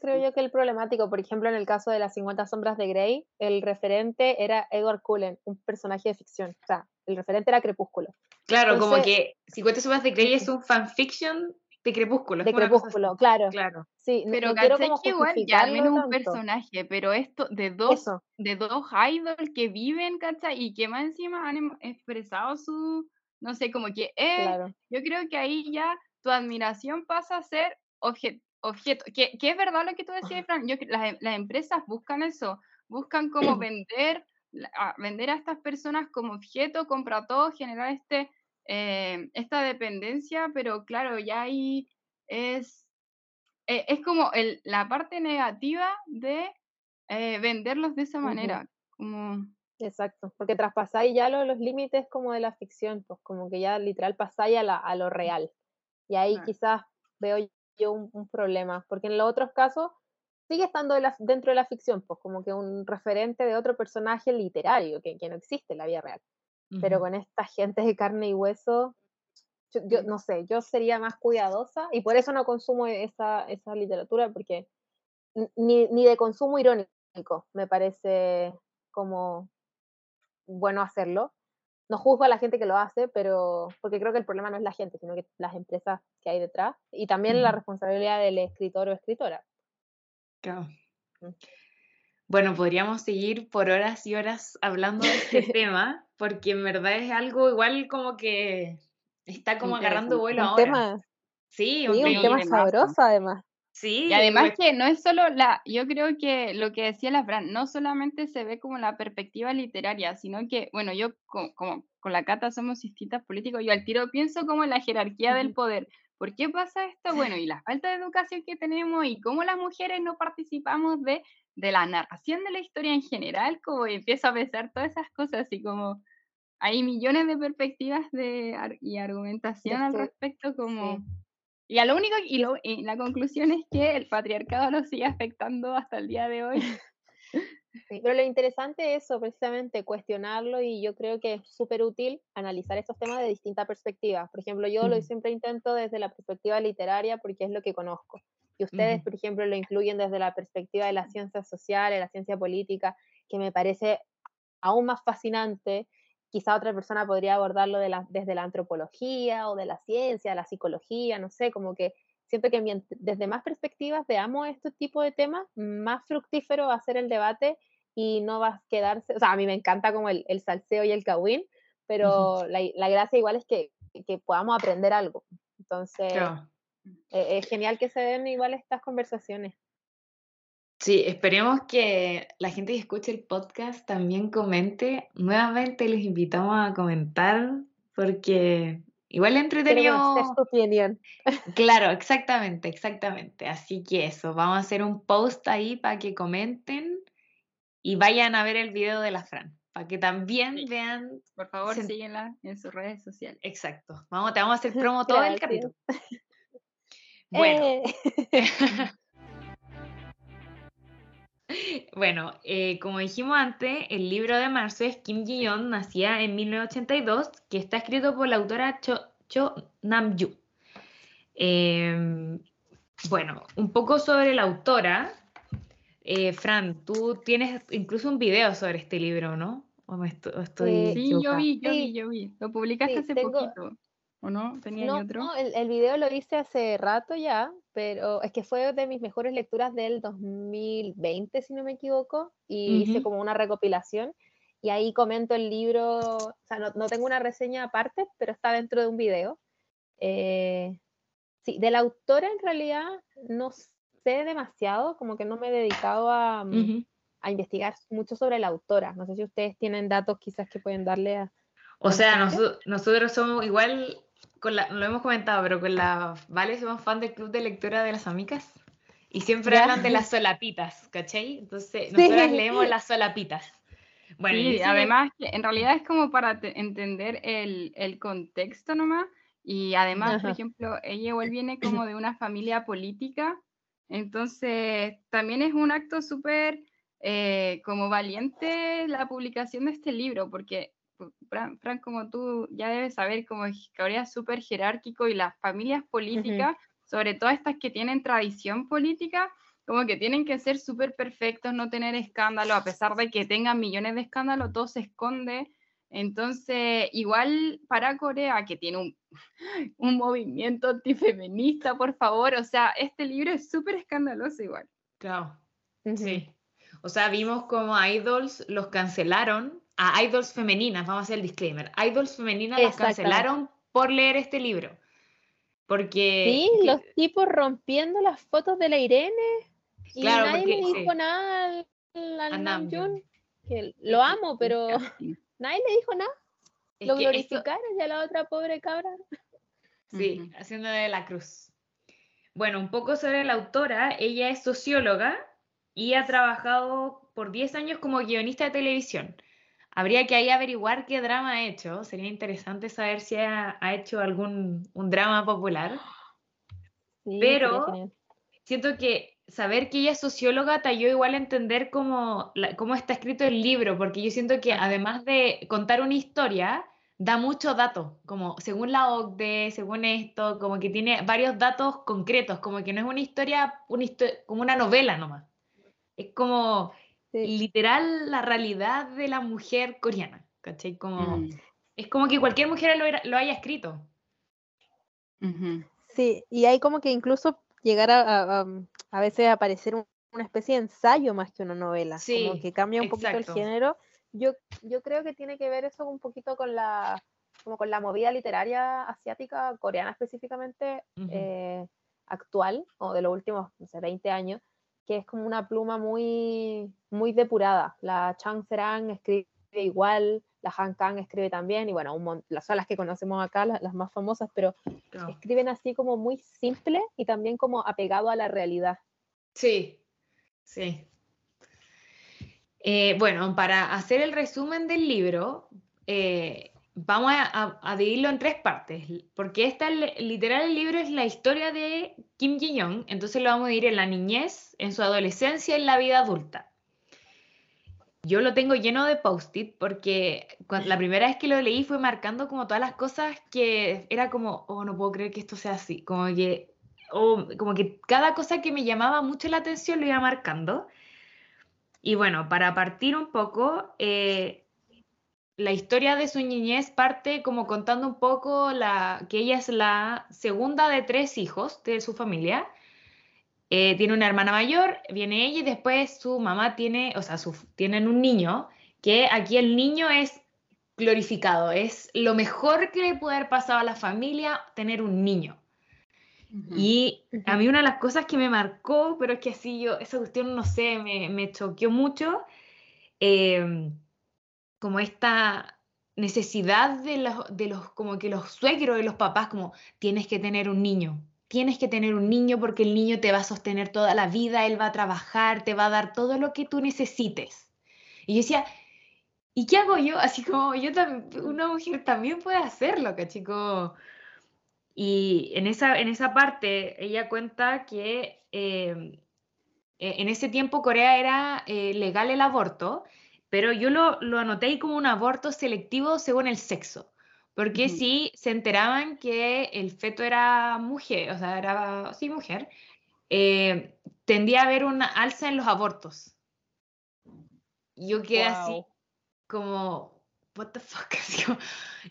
creo yo que el problemático, por ejemplo, en el caso de las 50 sombras de Grey, el referente era Edward Cullen, un personaje de ficción. O sea, el referente era Crepúsculo. Claro, como que 50 sombras de Grey es un fanfiction de Crepúsculo. De Crepúsculo, claro. Claro. Sí, pero no quiero como igual ya al menos un personaje, pero esto de dos, de dos idols que viven, ¿cachai? Y que más encima han em, expresado su, no sé, como que eh, yo creo que ahí ya tu admiración pasa a ser objeto, objeto que, que, es verdad lo que tú decías, Fran, yo, las, las empresas buscan eso, buscan como vender, a, vender a estas personas como objeto, compra todo, generar este eh, esta dependencia, pero claro, ya ahí es, eh, es como el, la parte negativa de eh, venderlos de esa manera. como... Exacto, porque traspasáis ya los límites como de la ficción, pues como que ya literal pasáis a, a lo real. Y ahí quizás veo yo un, problema, porque en los otros casos sigue estando dentro de la ficción, pues como que un referente de otro personaje literario que, que no existe en la vida real pero con esta gente de carne y hueso, yo, no sé, yo sería más cuidadosa y por eso no consumo esa, esa literatura, porque ni, ni de consumo irónico me parece como bueno hacerlo. No juzgo a la gente que lo hace, pero porque creo que el problema no es la gente, sino que las empresas que hay detrás y también la responsabilidad del escritor o escritora. Claro. Mm. Bueno, podríamos seguir por horas y horas hablando de este tema, porque en verdad es algo igual como que está como agarrando vuelo un ahora. Tema, sí, un, tema sabroso además. Sí, y además que no es solo la, yo creo que lo que decía la Fran, no solamente se ve como la perspectiva literaria, sino que, bueno, yo como, con la Cata somos distintas políticos, yo al tiro pienso como en la jerarquía del poder. ¿Por qué pasa esto? Bueno, y la falta de educación que tenemos y cómo las mujeres no participamos de de la narración de la historia en general, como empiezo a pensar todas esas cosas y como hay millones de perspectivas de, y argumentación al respecto como... Y a lo único, y, lo, y, la conclusión es que el patriarcado lo sigue afectando hasta el día de hoy. pero lo interesante es eso, precisamente cuestionarlo y yo creo que es súper útil analizar estos temas de distintas perspectivas. Por ejemplo, yo lo siempre intento desde la perspectiva literaria porque es lo que conozco y ustedes, por ejemplo, lo incluyen desde la perspectiva de las ciencias sociales, la ciencia política, que me parece aún más fascinante. Quizá otra persona podría abordarlo desde la antropología o de la ciencia, la psicología, no sé, como que siento que desde más perspectivas veamos este tipo de temas, más fructífero va a ser el debate y no va a quedarse, o sea, a mí me encanta como el, el salseo y el kawin, pero la, la, gracia igual es que, que podamos aprender algo. Entonces, eh, es genial que se den igual estas conversaciones. Sí, esperemos que la gente que escuche el podcast también comente. Nuevamente les invitamos a comentar porque igual entretenido. Es tu opinión. Claro, exactamente, exactamente. Así que eso, vamos a hacer un post ahí para que comenten y vayan a ver el video de la Fran, para que también vean. Por favor, síguenla en sus redes sociales. Exacto. Vamos, te vamos a hacer promo todo el capítulo. Bueno. Eh. Bueno, eh, como dijimos antes, el libro de marzo es Kim Ji-yeon, nacía en 1982, que está escrito por la autora Cho, Cho Nam-yu. Em, bueno, un poco sobre la autora. Eh, Fran, tú tienes incluso un video sobre este libro, ¿no? ¿O estoy, sí, yo vi, yo vi, yo vi. Lo publicaste hace poquito. ¿O no? ¿Tenía otro? No, el, el, video lo hice hace rato ya, pero es que fue de mis mejores lecturas del 2020, si no me equivoco, y hice como una recopilación. Y ahí comento el libro, o sea, no, no tengo una reseña aparte, pero está dentro de un video. Eh, sí, de la autora en realidad no sé demasiado, como que no me he dedicado a, investigar mucho sobre la autora. No sé si ustedes tienen datos quizás que pueden darle a... O sea, nosotros somos igual, con la, lo hemos comentado, pero con la Vale somos fan del club de lectura de las amigas. Y siempre hablan de las solapitas, ¿cachai? Entonces, nosotros leemos las solapitas. Bueno, sí, además, en realidad es como para entender el, el, contexto nomás. Y además, por ejemplo, ella igual viene como de una familia política. Entonces, también es un acto súper eh, como valiente la publicación de este libro, porque Fran, como tú ya debes saber, como Corea es súper jerárquico y las familias políticas sobre todo estas que tienen tradición política, como que tienen que ser súper perfectos, no tener escándalo, a pesar de que tengan millones de escándalos, todo se esconde. Entonces, igual para Corea, que tiene un, un movimiento antifeminista, por favor, o sea, este libro es súper escandaloso igual. Claro, sí. O sea, vimos como idols los cancelaron, a idols femeninas, vamos a hacer el disclaimer, idols femeninas los cancelaron por leer este libro. Porque. Sí, los tipos rompiendo las fotos de la Irene. Y nadie le dijo nada al, Namjoon. Que lo amo, pero nadie le dijo nada. lo glorificaron y a la otra pobre cabra. Sí, haciendo de la cruz. Bueno, un poco sobre la autora. Ella es socióloga y ha trabajado por 10 años como guionista de televisión. Habría que ahí averiguar qué drama ha hecho. Sería interesante saber si ha, hecho algún un drama popular. Pero siento que saber que ella es socióloga te ayuda igual a entender cómo, cómo está escrito el libro, porque yo siento que además de contar una historia, da muchos datos, como según la OCDE, según esto, como que tiene varios datos concretos, como que no es una historia, una como una novela nomás. Es como literal la realidad de la mujer coreana, ¿cachai? Como, mm. Es como que cualquier mujer lo, haya escrito. Sí, y hay como que incluso llegar a, a, veces a aparecer una especie de ensayo más que una novela, como que cambia un poquito el género. Yo, yo creo que tiene que ver eso un poquito con la, como con la movida literaria asiática, coreana específicamente, eh, actual, o de los últimos, no sé, 20 años, que es como una pluma muy, muy depurada. La Chang Serang escribe igual, la Han Kang escribe también, y bueno, las son las que conocemos acá, las, más famosas, pero escriben así como muy simple y también como apegado a la realidad. Sí, sí. Eh, bueno, para hacer el resumen del libro, eh, vamos a, dividirlo en tres partes, porque esta literal el libro es la historia de Kim Ji-young, entonces lo vamos a dividir en la niñez, en su adolescencia en la vida adulta. Yo lo tengo lleno de post-it porque la primera vez que lo leí fue marcando como todas las cosas que era como, oh, no puedo creer que esto sea así, como que, oh, como que cada cosa que me llamaba mucho la atención lo iba marcando. Y bueno, para partir un poco, eh, la historia de su niñez parte como contando un poco la, que ella es la segunda de tres hijos de su familia. Eh, tiene una hermana mayor, viene ella y después su mamá tiene, o sea, tienen un niño, que aquí el niño es glorificado, es lo mejor que le puede haber pasado a la familia tener un niño. Y a mí una de las cosas que me marcó, pero es que así yo, esa cuestión, no sé, me, me choqueó mucho, eh, como esta necesidad de los, de los, como que los suegros y los papás, como tienes que tener un niño, tienes que tener un niño porque el niño te va a sostener toda la vida, él va a trabajar, te va a dar todo lo que tú necesites. Y yo decía, ¿y qué hago yo? Así como yo también, una mujer también puede hacerlo, chico Y en esa, en esa parte ella cuenta que eh, e, en ese tiempo Corea era eh, legal el aborto pero yo lo, lo anoté como un aborto selectivo según el sexo, porque si se enteraban que el feto era mujer, o sea, era, sí, mujer, eh, tendía a haber una alza en los abortos. Yo quedé así como, what the fuck,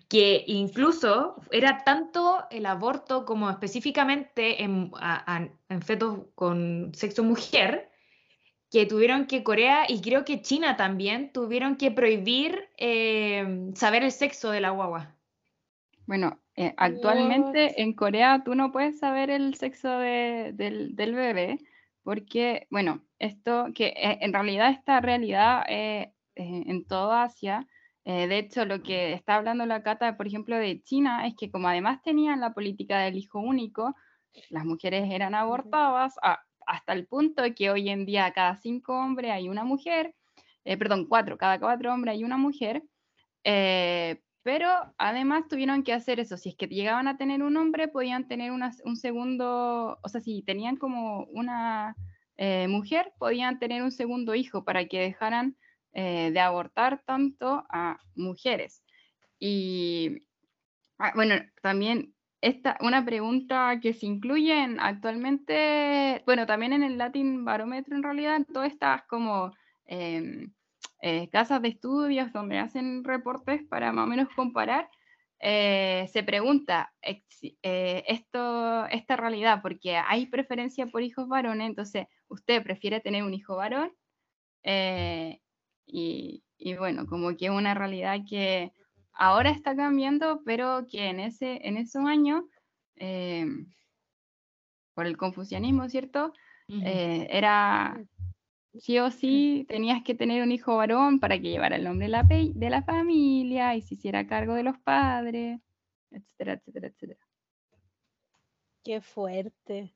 que incluso era tanto el aborto como específicamente en, en fetos con sexo mujer, que tuvieron que Corea y creo que China también tuvieron que prohibir eh, saber el sexo de la guagua. Bueno, eh, actualmente en Corea tú no puedes saber el sexo del, bebé, porque, bueno, esto que eh, en realidad esta realidad eh, en toda Asia, de hecho lo que está hablando la Cata, por ejemplo, de China, es que como además tenían la política del hijo único, las mujeres eran abortadas hasta el punto que hoy en día cada cinco hombres hay una mujer, perdón, cuatro, cada cuatro hombres hay una mujer, pero además tuvieron que hacer eso. Si es que llegaban a tener un hombre, podían tener un segundo, o sea, si tenían como una eh, mujer, podían tener un segundo hijo para que dejaran eh, de abortar tanto a mujeres. Y ah, bueno, también esta, una pregunta que se incluye en, actualmente, bueno, también en el Latin Barómetro en realidad, todas estas como... Em, eh, casas de estudios donde hacen reportes para más o menos comparar, eh, se pregunta eh, esto, esta realidad, porque hay preferencia por hijos varones, entonces usted prefiere tener un hijo varón, y, y, bueno, como que es una realidad que ahora está cambiando, pero que en, ese, en esos años, por el confucianismo, ¿cierto? era sí o sí tenías que tener un hijo varón para que llevara el nombre de la, de la familia y se hiciera cargo de los padres, etcétera, etcétera, etcétera. Qué fuerte.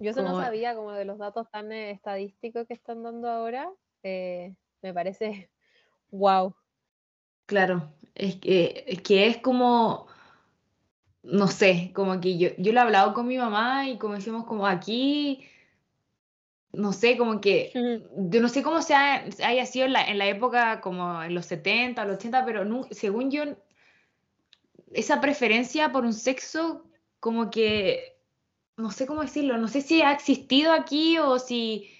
Yo eso no sabía como de los datos tan eh, estadísticos que están dando ahora. Eh, me parece wow. Claro, es que, es que es como, no sé, como que yo, yo lo he hablado con mi mamá y como decimos, como aquí no sé, como que, yo no sé cómo se haya sido en la, en la, época como en los 70, los 80, pero no, según yo, esa preferencia por un sexo, como que, no sé cómo decirlo, no sé si ha existido aquí o si,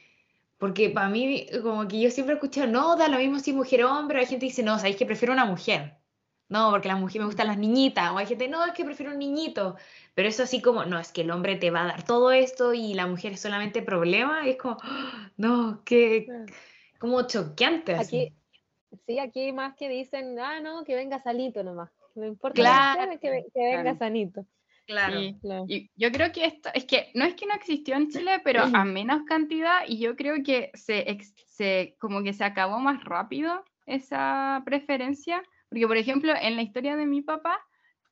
porque para mí, como que yo siempre he escuchado, no, da lo mismo si mujer o hombre, hay gente que dice, no, sabéis que prefiero una mujer. No, porque las mujeres me gustan las niñitas, o hay gente, no, es que prefiero un niñito. Pero eso así como, no, es que el hombre te va a dar todo esto y la mujer es solamente problema, es como, no, que, como choqueante. Aquí, sí, aquí más que dicen, ah, no, que venga sanito nomás. No importa claro, que, venga sanito. Claro. Y yo creo que esto, es que no es que no existió en Chile, pero a menos cantidad, y yo creo que se, se como que se acabó más rápido esa preferencia, porque por ejemplo, en la historia de mi papá,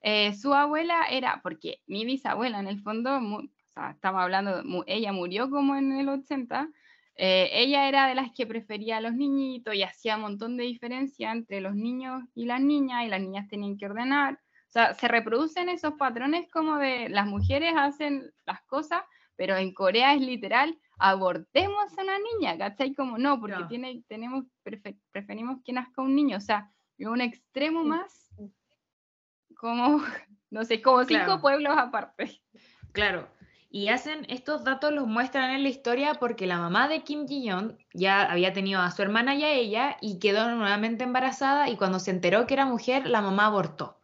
eh, su abuela era, porque mi bisabuela en el fondo, o sea, estamos hablando, ella murió como en el 80, eh, ella era de las que prefería a los niñitos y hacía un montón de diferencia entre los niños y las niñas, y las niñas tenían que ordenar. O sea, se reproducen esos patrones como de las mujeres hacen las cosas, pero en Corea es literal, abortemos a una niña, ¿cachai? Como no, porque Tiene, tenemos, preferimos que nazca un niño, o sea, un extremo más como, no sé, como cinco pueblos aparte. Claro. Y hacen, estos datos los muestran en la historia porque la mamá de Kim Ji-yeon ya había tenido a su hermana y a ella y quedó nuevamente embarazada y cuando se enteró que era mujer, la mamá abortó.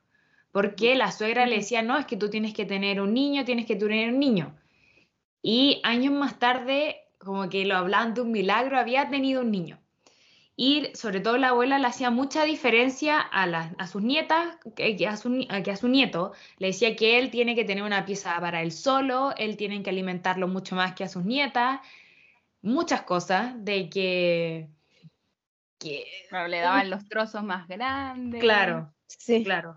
Porque la suegra le decía, no, es que tú tienes que tener un niño, tienes que tener un niño. Y años más tarde, como que lo hablaban de un milagro, había tenido un niño y sobre todo la abuela le hacía mucha diferencia a, a sus nietas que a su, que a su nieto. Le decía que él tiene que tener una pieza para él solo, él tiene que alimentarlo mucho más que a sus nietas, muchas cosas de que... que le daban los trozos más grandes. Claro, sí. Claro.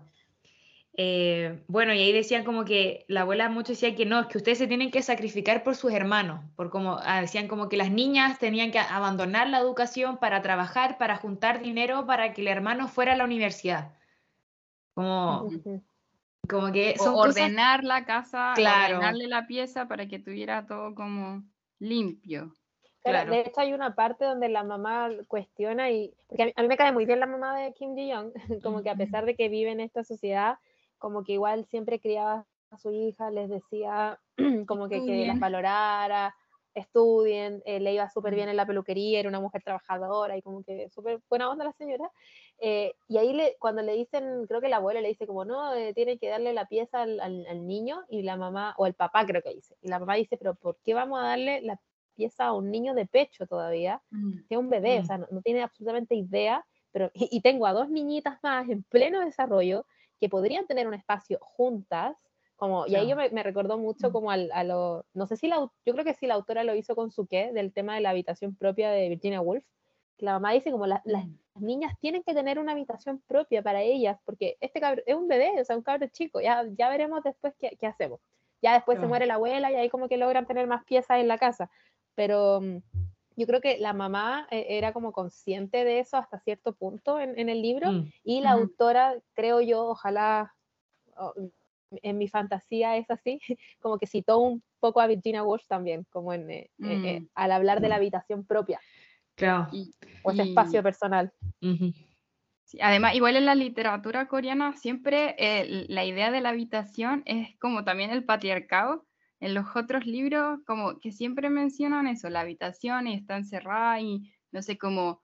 Eh, bueno, y ahí decían como que la abuela mucho decía que no, que ustedes se tienen que sacrificar por sus hermanos, por como ah, decían como que las niñas tenían que abandonar la educación para trabajar, para juntar dinero para que el hermano fuera a la universidad. Como, como que son ordenar la casa, ordenarle la pieza para que tuviera todo como limpio. Claro. De hecho, hay una parte donde la mamá cuestiona y. Porque a mí, me cae muy bien la mamá de Kim Ji-young, como que a pesar de que vive en esta sociedad, como que igual siempre criaba a su hija, les decía como que, que las valorara, estudien, eh, le iba súper bien en la peluquería, era una mujer trabajadora y como que súper buena onda la señora. Eh, y ahí le, cuando le dicen, creo que la abuela le dice como, no, eh, tiene que darle la pieza al, al, niño y la mamá, o el papá creo que dice, y la mamá dice, pero ¿por qué vamos a darle la pieza a un niño de pecho todavía? Mm, que es un bebé, o mm. sea, no, tiene absolutamente idea, pero, y, y tengo a dos niñitas más en pleno desarrollo que podrían tener un espacio juntas, Como, y ahí yo me, recordó mucho como al, a lo, no sé si la, yo creo que sí la autora lo hizo con su qué, del tema de la habitación propia de Virginia Woolf, la mamá dice como las mm. niñas tienen que tener una habitación propia para ellas, porque este cabro es un bebé, o sea, un cabro chico, ya, ya veremos después qué, qué hacemos. Ya después se muere la abuela y ahí como que logran tener más piezas en la casa, pero mm, yo creo que la mamá eh, era como consciente de eso hasta cierto punto en, en el libro mm. y la autora, creo yo, ojalá en mi fantasía es así, como que citó un poco a Virginia Woolf también, como en, eh, eh, al hablar de la habitación propia. o ese espacio personal. además, igual en la literatura coreana siempre la idea de la habitación es como también el patriarcado, en los otros libros como que siempre mencionan eso, la habitación y está encerrada y no sé, como,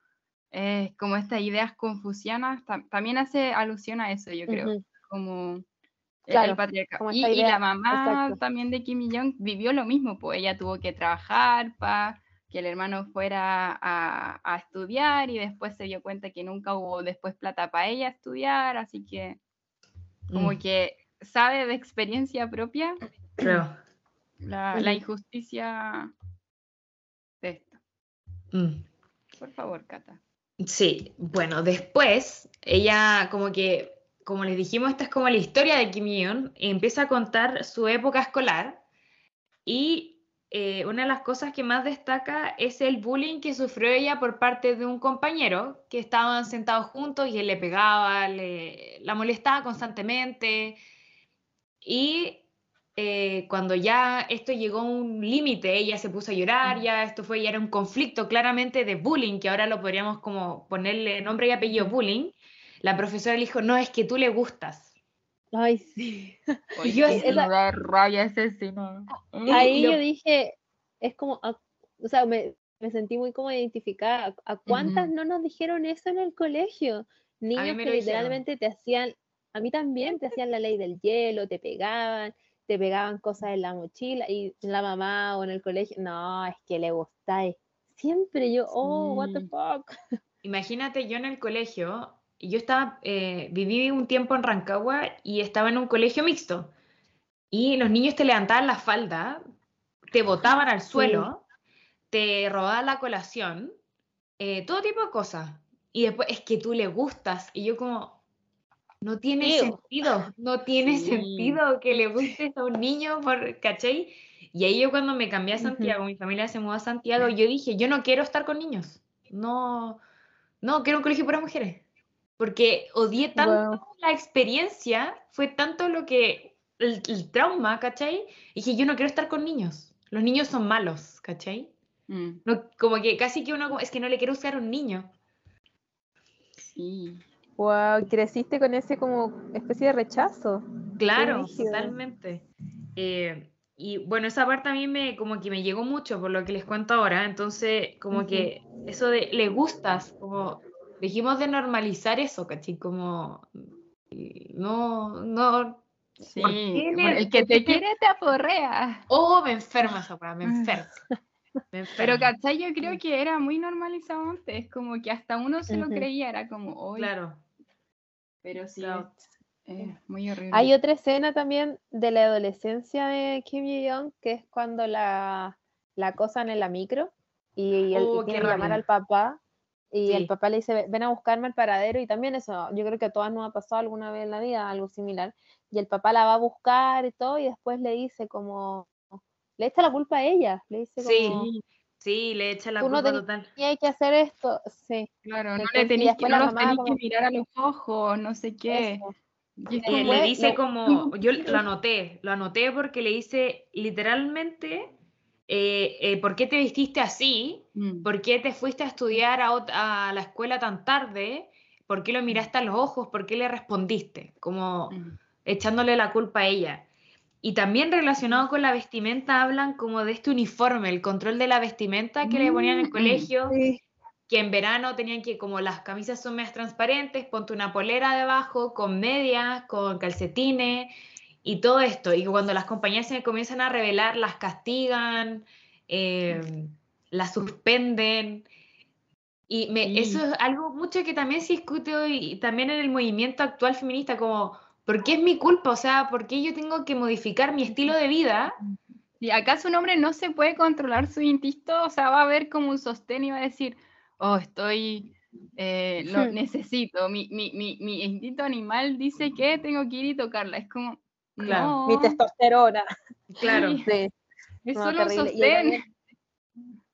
eh, como estas ideas confucianas, también hace alusión a eso, yo creo, como el patriarcado. Y, la mamá también de Kim Jong vivió lo mismo, pues ella tuvo que trabajar para que el hermano fuera a, a, estudiar y después se dio cuenta que nunca hubo después plata para ella estudiar, así que como mm. que sabe de experiencia propia. Creo la, injusticia de esto. Mm. Por favor, Cata. Sí, bueno, después ella como que, como les dijimos, esta es como la historia de Kim Jong, empieza a contar su época escolar y eh, una de las cosas que más destaca es el bullying que sufrió ella por parte de un compañero que estaban sentados juntos y él le pegaba, le, la molestaba constantemente y eh, cuando ya esto llegó a un límite, ella se puso a llorar, ya esto fue, ya era un conflicto claramente de bullying, que ahora lo podríamos como ponerle nombre y apellido bullying, la profesora le dijo, no, es que tú le gustas. Ay, sí. Oye, yo, esa... raya ese Ahí yo dije, es como, ah, o sea, me, me, sentí muy como identificada. ¿A cuántas no nos dijeron eso en el colegio? Niños que literalmente te hacían, a mí también te hacían la ley del hielo, te pegaban, te pegaban cosas en la mochila y la mamá o en el colegio, no, es que le gustáis. Siempre yo, oh, what the fuck. Imagínate yo en el colegio, yo estaba, eh, viví un tiempo en Rancagua y estaba en un colegio mixto. Y los niños te levantaban la falda, te botaban al suelo, te robaban la colación, eh, todo tipo de cosas. Y después es que tú le gustas. Y yo como, no tiene sentido, no tiene sentido que le gustes a un niño, por, ¿cachai? Y ahí yo cuando me cambié a Santiago, mi familia se mudó a Santiago, yo dije, yo no quiero estar con niños, no, no, quiero un colegio para mujeres, porque odié tanto la experiencia, fue tanto lo que, el, trauma, ¿cachai? Y dije, yo no quiero estar con niños, los niños son malos, ¿cachai? Mm. No, como que casi que uno, es que no le quiero usar a un niño. Sí. Wow, creciste con ese como especie de rechazo. Claro, totalmente. Eh, y bueno, esa parte a mí me como que me llegó mucho por lo que les cuento ahora. Entonces, como que eso de le gustas, como dijimos de normalizar eso, ¿cachai? Como no, no. Sí, el que te quiere te aporrea. Oh, me enferma esa me enferma. Pero, ¿cachai? Yo creo que era muy normalizado antes, como que hasta uno se lo creía, era como, hoy. Claro. Pero sí, es, muy horrible. Hay otra escena también de la adolescencia de Kim Ji-young, que es cuando la, la acosan en la micro y, él oh, tiene que llamar al papá y el papá le dice, ven a buscarme al paradero y también eso, yo creo que a todas nos ha pasado alguna vez en la vida algo similar. Y el papá la va a buscar y todo y después le dice como, le echa la culpa a ella, le dice como, sí. Sí, le echa la culpa total. Y hay que hacer esto, sí. Claro, no le tenéis que, no que mirar a los ojos, no sé qué. Y le dice como, yo lo anoté, lo anoté porque le dice literalmente, eh, eh, ¿por qué te vestiste así? Mm. ¿Por qué te fuiste a estudiar a, la escuela tan tarde? ¿Por qué lo miraste a los ojos? ¿Por qué le respondiste? Como mm. echándole la culpa a ella. Y también relacionado con la vestimenta hablan como de este uniforme, el control de la vestimenta que le ponían en el mm, colegio, que en verano tenían que, como las camisas son más transparentes, ponte una polera debajo, con medias, con calcetines y todo esto. Y cuando las compañías se comienzan a revelar, las castigan, em, las suspenden. Y eso es algo mucho que también se discute hoy, también en el movimiento actual feminista, como porque es mi culpa, o sea, porque yo tengo que modificar mi estilo de vida. ¿Y acaso un hombre no se puede controlar su instinto? O sea, va a ver como un sostén y va a decir, oh, estoy, eh, lo necesito, mi, mi, mi, mi, instinto animal dice que tengo que ir y tocarla. Es como, claro. Mi testosterona. Claro. Sí. Es solo un sostén.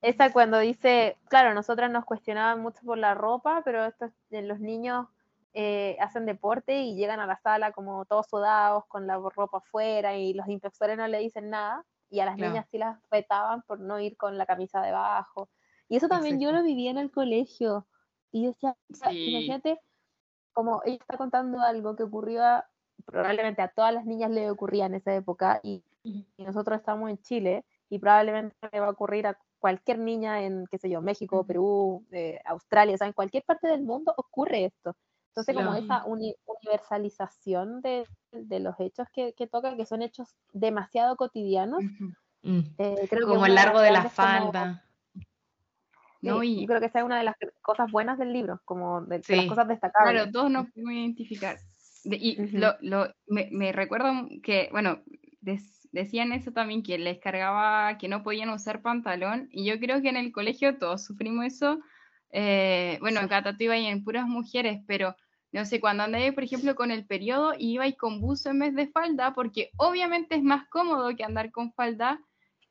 Esa cuando dice, claro, nosotras nos cuestionaban mucho por la ropa, pero estos, los niños eh, hacen deporte y llegan a la sala como todos sudados, con la ropa afuera, y los inspectores no le dicen nada, y a las niñas sí las retaban por no ir con la camisa debajo. Y eso también yo lo vivía en el colegio. Y yo decía, imagínate, como ella está contando algo que ocurrió probablemente a todas las niñas le ocurría en esa época, y, nosotros estamos en Chile, y probablemente le va a ocurrir a cualquier niña en, qué sé yo, México, Perú, eh, Australia, o sea, en cualquier parte del mundo ocurre esto. Entonces, como esa universalización de, los hechos que, que toca, que son hechos demasiado cotidianos. Eh, creo como el largo de la falda. no, y... creo que esa es una de las cosas buenas del libro, como de, las cosas destacables. Claro, todos nos podemos identificar. y lo, lo, me, me, recuerdo que, bueno, decían eso también, que les cargaba que no podían usar pantalón, y yo creo que en el colegio todos sufrimos eso. Eh, bueno, acá tú iba en puras mujeres, pero no sé, cuando andáis, por ejemplo, con el periodo y ibais con buzo en vez de falda, porque obviamente es más cómodo que andar con falda,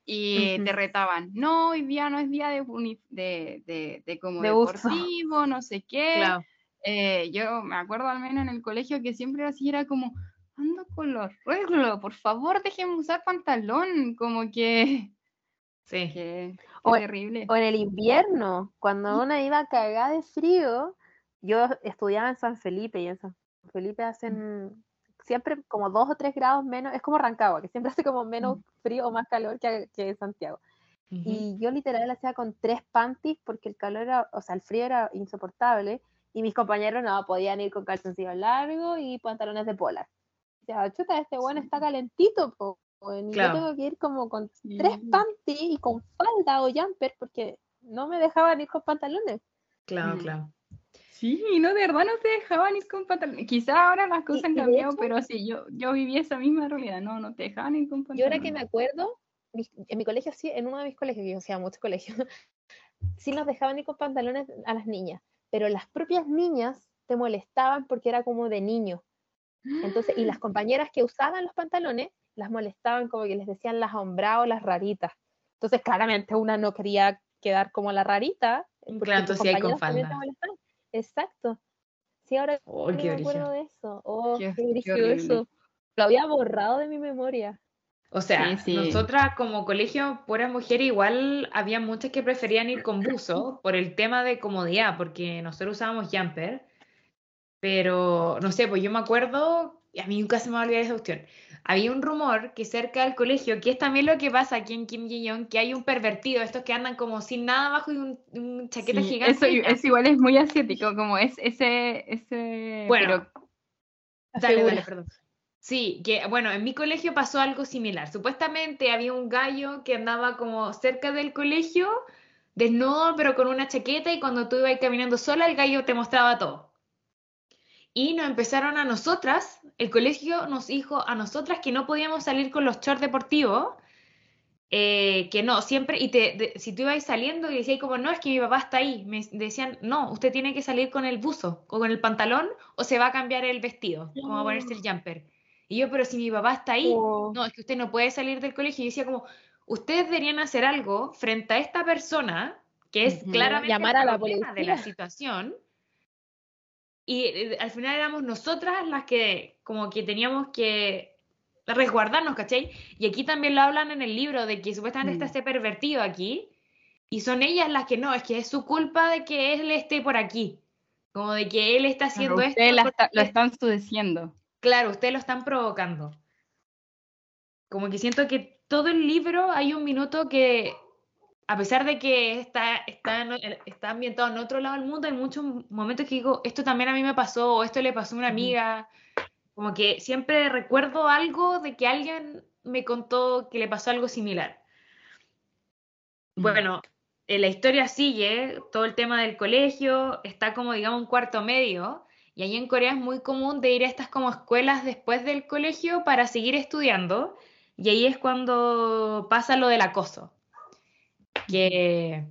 y te retaban, no, hoy día no es día de, de, de, como deportivo, no sé qué. Eh, yo me acuerdo al menos en el colegio que siempre así era como, ando con los ruegos, por favor déjenme usar pantalón, como que... Sí. o, terrible. O en el invierno, cuando una iba cagada de frío, yo estudiaba en San Felipe y en San Felipe hacen siempre como dos o tres grados menos, es como Rancagua, que siempre hace como menos frío o más calor que, que en Santiago. Y yo literal hacía con tres panties porque el calor era, o sea, el frío era insoportable y mis compañeros no podían ir con calzoncillos largos y pantalones de polar. O sea, chuta, este bueno está calentito, po, y yo tengo que ir como con tres panties y con falda o jumper porque no me dejaban ir con pantalones. Claro, claro. Sí, no, de verdad no te dejaban ir con pantalones. Quizá ahora las cosas han cambiado, pero sí, yo, yo viví esa misma realidad, no, no te dejaban ir con pantalones. Yo ahora que me acuerdo, en mi colegio sí, en uno de mis colegios, yo hacía muchos colegios, sí nos dejaban ir con pantalones a las niñas, pero las propias niñas te molestaban porque era como de niño. Entonces, y las compañeras que usaban los pantalones las molestaban como que les decían las hombradas o las raritas. Entonces, claramente una no quería quedar como la rarita. Claro, entonces hay con falda. Exacto. Sí, ahora oh, me acuerdo de eso. Oh, qué, eso. Lo había borrado de mi memoria. O sea, nosotras como colegio pura mujer igual había muchas que preferían ir con buzo por el tema de comodidad, porque nosotros usábamos jumper, pero no sé, pues yo me acuerdo, y a mí nunca se me va a olvidar esa cuestión, había un rumor que cerca del colegio, que es también lo que pasa aquí en Kim Ji-young, que hay un pervertido, estos que andan como sin nada abajo y un, chaqueta gigante. Eso, igual es muy asiático, como es ese... ese bueno, dale, dale, perdón. Sí, que bueno, en mi colegio pasó algo similar. Supuestamente había un gallo que andaba como cerca del colegio, desnudo, pero con una chaqueta, y cuando tú ibas caminando sola, el gallo te mostraba todo. Y nos empezaron a nosotras, el colegio nos dijo a nosotras que no podíamos salir con los shorts deportivos, eh, que no, siempre, y te, si tú ibas saliendo y decías como, no, es que mi papá está ahí, me decían, no, usted tiene que salir con el buzo o con el pantalón o se va a cambiar el vestido, como a ponerse el jumper. Y yo, pero si mi papá está ahí, oh. no, es que usted no puede salir del colegio. Y decía como, ustedes deberían hacer algo frente a esta persona, que es claramente Llamar a la policía. de la situación, y eh, al final éramos nosotras las que como que teníamos que resguardarnos, ¿cachai? Y aquí también lo hablan en el libro de que supuestamente está mm. este pervertido aquí y son ellas las que no, es que es su culpa de que él esté por aquí, como de que él está haciendo esto. lo están sudeciendo. Claro, ustedes lo están provocando. Como que siento que todo el libro hay un minuto que a pesar de que está, está, está ambientado en otro lado del mundo, hay muchos momentos que digo, esto también a mí me pasó, o esto le pasó a una amiga. Como que siempre recuerdo algo de que alguien me contó que le pasó algo similar. Bueno, la historia sigue, todo el tema del colegio, está como, digamos, un cuarto medio, Y ahí en Corea es muy común de ir a estas como escuelas después del colegio para seguir estudiando. Y ahí es cuando pasa lo del acoso. Que,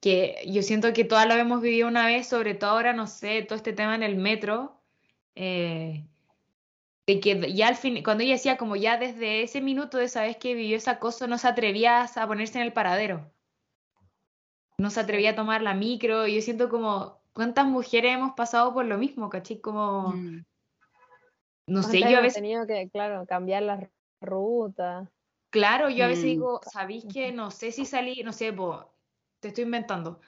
que yo siento que todas lo hemos vivido una vez, sobre todo ahora, no sé, todo este tema en el metro. Eh, de que ya al fin, cuando ella decía como ya desde ese minuto de esa vez que vivió ese acoso, no se atrevía a ponerse en el paradero. No se atrevía a tomar la micro. Y yo siento como, ¿cuántas mujeres hemos pasado por lo mismo, caché? Como, mm. no sé, yo a veces... tenido que, claro, cambiar la ruta. Claro, yo a veces mm. digo, ¿sabéis que no sé si salí, no sé, te estoy inventando.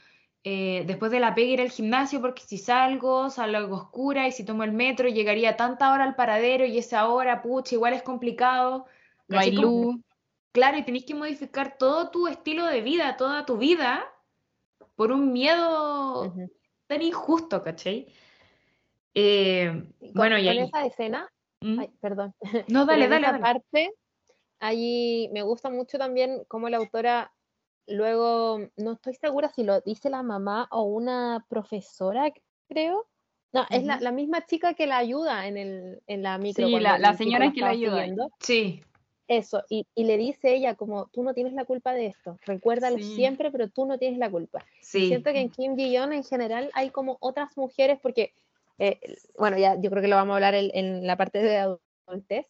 Eh, después de la pega ir al gimnasio porque si salgo, salgo algo oscura y si tomo el metro llegaría tanta hora al paradero y esa hora, pucha, igual es complicado. No hay luz. Claro, y tenéis que modificar todo tu estilo de vida, toda tu vida, por un miedo tan injusto, ¿cachai? Eh, bueno, y ahí... esa escena, ¿Mm? Ay, perdón. No, dale, dale. Esa parte, ahí me gusta mucho también cómo la autora Luego, no estoy segura si lo dice la mamá o una profesora, creo. No, es la, la, misma chica que la ayuda en, el, en la micro. Sí, la, la señora que la ayuda. Sí. Eso, y, y, le dice ella como, tú no tienes la culpa de esto, recuérdalo siempre, pero tú no tienes la culpa. Sí. siento que en Kim Ji-yeon en general hay como otras mujeres, porque, eh, bueno, ya yo creo que lo vamos a hablar en, en la parte de adultez,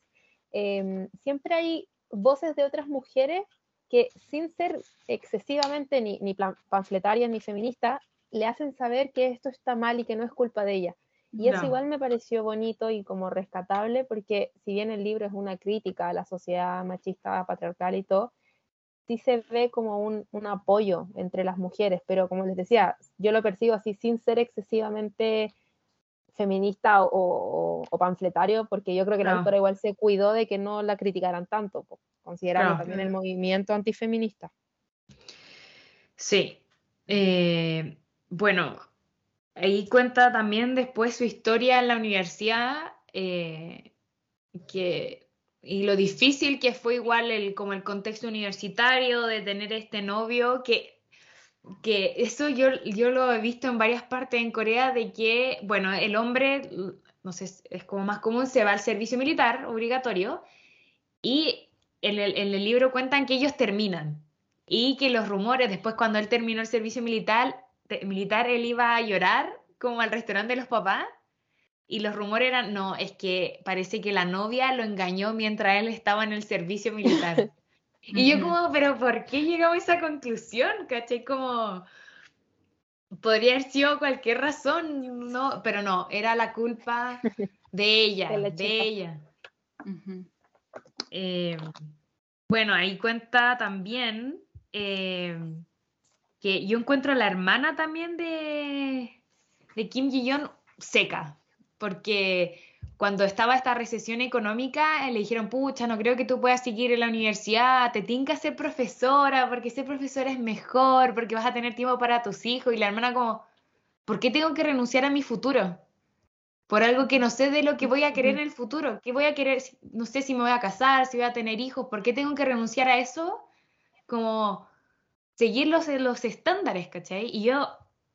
eh, siempre hay voces de otras mujeres que sin ser excesivamente ni, ni panfletarias ni feministas, le hacen saber que esto está mal y que no es culpa de ella. Y eso igual me pareció bonito y como rescatable, porque si bien el libro es una crítica a la sociedad machista, patriarcal y todo, sí se ve como un, un apoyo entre las mujeres, pero como les decía, yo lo percibo así sin ser excesivamente feminista o, panfletario, porque yo creo que la autora igual se cuidó de que no la criticaran tanto, considerando también el movimiento antifeminista. Sí. Eh, bueno, ahí cuenta también después su historia en la universidad, eh, que, y lo difícil que fue igual el, como el contexto universitario de tener este novio, que que eso yo, yo lo he visto en varias partes en Corea, de que, bueno, el hombre, no sé, es como más común, se va al servicio militar obligatorio y en el, en el libro cuentan que ellos terminan y que los rumores, después cuando él terminó el servicio militar, militar él iba a llorar como al restaurante de los papás y los rumores eran, no, es que parece que la novia lo engañó mientras él estaba en el servicio militar. Y yo como, pero ¿por qué llegamos a esa conclusión? ¿Caché? Como, podría haber sido cualquier razón, no, pero no, era la culpa de ella, de, ella. Eh, bueno, ahí cuenta también eh, que yo encuentro a la hermana también de, Kim Ji-yeon seca, porque cuando estaba esta recesión económica, le dijeron, pucha, no creo que tú puedas seguir en la universidad, te que ser profesora, porque ser profesora es mejor, porque vas a tener tiempo para tus hijos. Y la hermana como, ¿por qué tengo que renunciar a mi futuro? Por algo que no sé de lo que voy a querer en el futuro. ¿Qué voy a querer? No sé si me voy a casar, si voy a tener hijos. ¿Por qué tengo que renunciar a eso? Como seguir los, los estándares, ¿cachai? Y yo,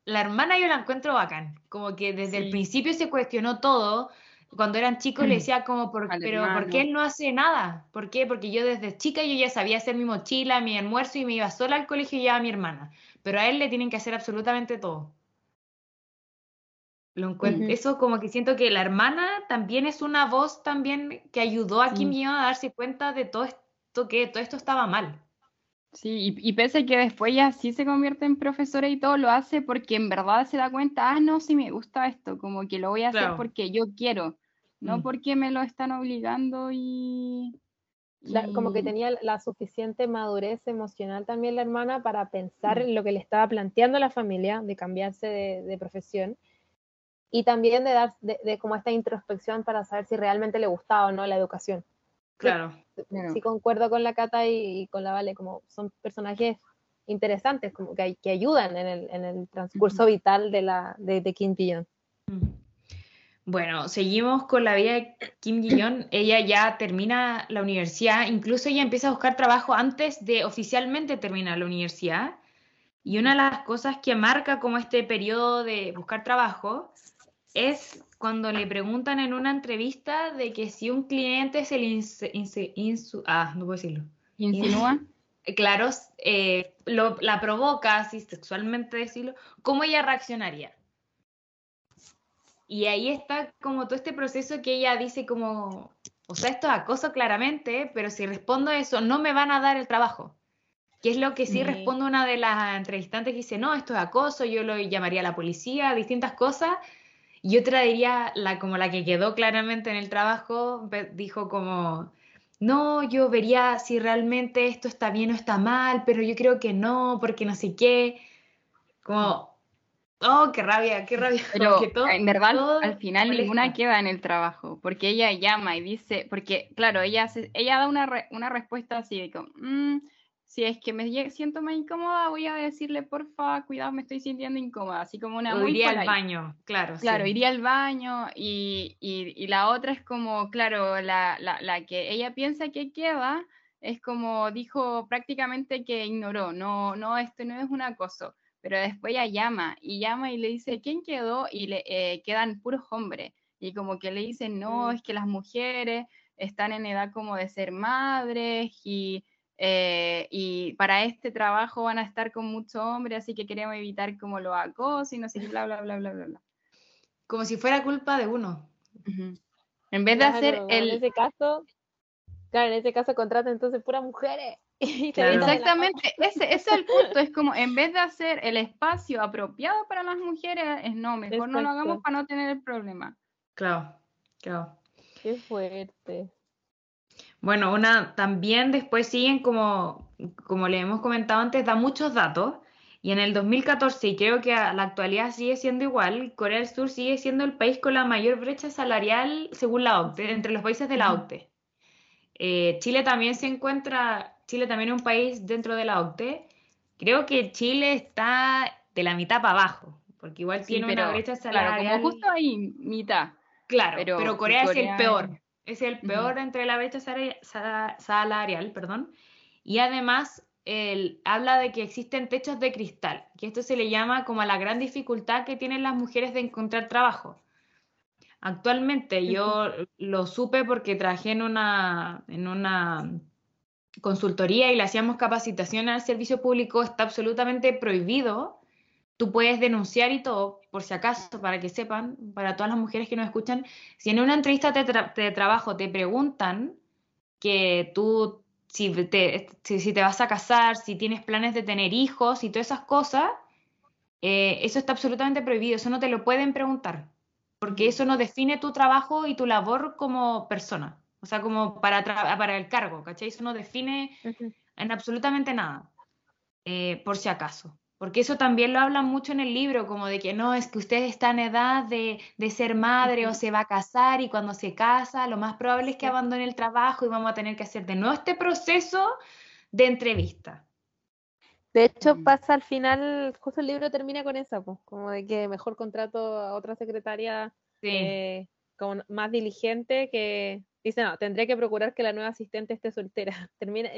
la hermana yo la encuentro bacán. Como que desde el principio se cuestionó todo cuando eran chicos le decía como, por, pero ¿por qué él no hace nada? ¿Por qué? Porque yo desde chica yo ya sabía hacer mi mochila, mi almuerzo y me iba sola al colegio y ya a mi hermana. Pero a él le tienen que hacer absolutamente todo. Lo Eso como que siento que la hermana también es una voz también que ayudó a Kim a darse cuenta de todo esto, que todo esto estaba mal. Sí, y, pese a que después ya sí se convierte en profesora y todo, lo hace porque en verdad se da cuenta, ah, no, sí me gusta esto, como que lo voy a hacer porque yo quiero, no mm. porque me lo están obligando y... como que tenía la suficiente madurez emocional también la hermana para pensar mm. en lo que le estaba planteando a la familia, de cambiarse de, profesión, y también de dar de, como esta introspección para saber si realmente le gustaba o no la educación. Claro. Sí, concuerdo con la Cata y, con la Vale, como son personajes interesantes, como que, que ayudan en el, en el transcurso vital de, la, de, Kim Ji-yeon. Bueno, seguimos con la vida de Kim Ji-yeon. ella ya termina la universidad, incluso ella empieza a buscar trabajo antes de oficialmente terminar la universidad. Y una de las cosas que marca como este periodo de buscar trabajo es cuando le preguntan en una entrevista de que si un cliente se le ah, no puedo decirlo. ¿Insinúa? Claro, eh, la provoca, así sexualmente decirlo, ¿cómo ella reaccionaría? Y ahí está como todo este proceso que ella dice como, o sea, esto es acoso claramente, pero si respondo eso, no me van a dar el trabajo. Que es lo que sí, responde una de las entrevistantes que dice, no, esto es acoso, yo lo llamaría a la policía, distintas cosas. Y otra diría, la, como la que quedó claramente en el trabajo, dijo como, no, yo vería si realmente esto está bien o está mal, pero yo creo que no, porque no sé qué. Como, Oh, qué rabia, qué rabia. Pero en verdad, al final ninguna queda en el trabajo, porque ella llama y dice, porque claro, ella, ella da una, una respuesta así de como, mm, si es que me siento más incómoda, voy a decirle, porfa, cuidado, me estoy sintiendo incómoda, así como una... O iría al baño, claro. Claro, iría al baño y, y, y, la otra es como, claro, la, la, la que ella piensa que queda, es como dijo prácticamente que ignoró, no, no, esto no es un acoso pero después ella llama y llama y le dice, ¿quién quedó? Y le eh, quedan puros hombres. Y como que le dicen, no, mm. es que las mujeres están en edad como de ser madres y, eh, y para este trabajo van a estar con muchos hombres, así que queremos evitar como lo acoso y no sé qué, bla, bla, bla, bla, bla. Como si fuera culpa de uno. En vez de hacer el... En ese caso, claro, en ese caso contrata entonces puras mujeres. Exactamente, ese, es el punto, es como en vez de hacer el espacio apropiado para las mujeres, es no, mejor no lo hagamos para no tener el problema. Claro, claro. Qué fuerte. Bueno, una también después siguen como, como le hemos comentado antes, da muchos datos. Y en el 2014, y creo que a la actualidad sigue siendo igual, Corea del Sur sigue siendo el país con la mayor brecha salarial según la OCDE, entre los países de la OCDE. Eh, Chile también se encuentra Chile también es un país dentro de la OCDE. Creo que Chile está de la mitad para abajo, porque igual tiene una brecha salarial. Claro, como justo ahí, mitad. Claro, pero, Corea, es el peor. Es el peor entre la brecha salarial, perdón. Y además él habla de que existen techos de cristal, que esto se le llama como la gran dificultad que tienen las mujeres de encontrar trabajo. Actualmente yo lo supe porque trabajé en una, en una consultoría y le hacíamos capacitación al servicio público, está absolutamente prohibido. Tú puedes denunciar y todo, por si acaso, para que sepan, para todas las mujeres que nos escuchan, si en una entrevista de, trabajo te preguntan que tú, si te, si, te vas a casar, si tienes planes de tener hijos y todas esas cosas, eh, eso está absolutamente prohibido, eso no te lo pueden preguntar, porque eso no define tu trabajo y tu labor como persona. O sea, como para, para el cargo, ¿cachai? Eso no define en absolutamente nada, eh, por si acaso. Porque eso también lo hablan mucho en el libro, como de que no, es que usted está en edad de, de ser madre o se va a casar y cuando se casa lo más probable es que abandone el trabajo y vamos a tener que hacer de nuevo este proceso de entrevista. De hecho, mm. pasa al final, justo el libro termina con eso, pues, como de que mejor contrato a otra secretaria eh, como más diligente que Dice, no, tendré que procurar que la nueva asistente esté soltera. Termina,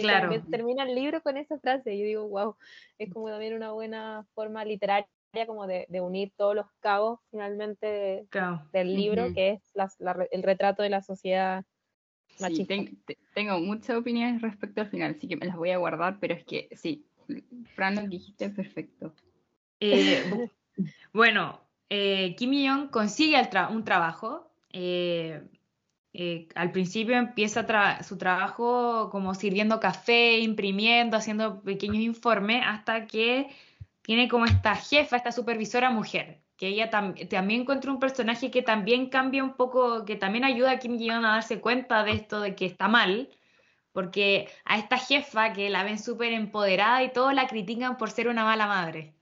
termina el libro con esa frase. Y yo digo, wow, es como también una buena forma literaria como de, unir todos los cabos finalmente del libro, que es el retrato de la sociedad machista. tengo muchas opiniones respecto al final, así que me las voy a guardar, pero es que sí, Fran, lo dijiste perfecto. Eh, bueno, eh, Kim Jong consigue un trabajo. Eh, eh, al principio empieza su trabajo como sirviendo café, imprimiendo, haciendo pequeños informes, hasta que tiene como esta jefa, esta supervisora mujer, que ella también encuentra un personaje que también cambia un poco, que también ayuda a Kim Jong a darse cuenta de esto, de que está mal, porque a esta jefa que la ven súper empoderada y todos la critican por ser una mala madre,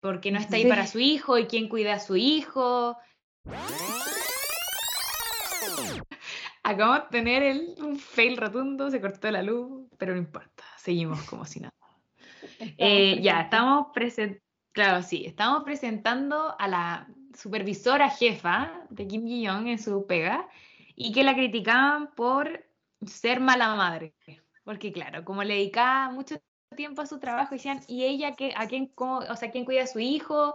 porque no está ahí para su hijo y quién cuida a su hijo. Acabamos de tener el, un fail rotundo, se cortó la luz, pero no importa, seguimos como si nada. Eh, ya, estamos presentando, claro, sí, estamos presentando a la supervisora jefa de Kim Ji-young en su pega y que la criticaban por ser mala madre. Porque claro, como le dedicaba mucho tiempo a su trabajo, decían, ¿y ella qué, a quién, o sea, quién cuida a su hijo?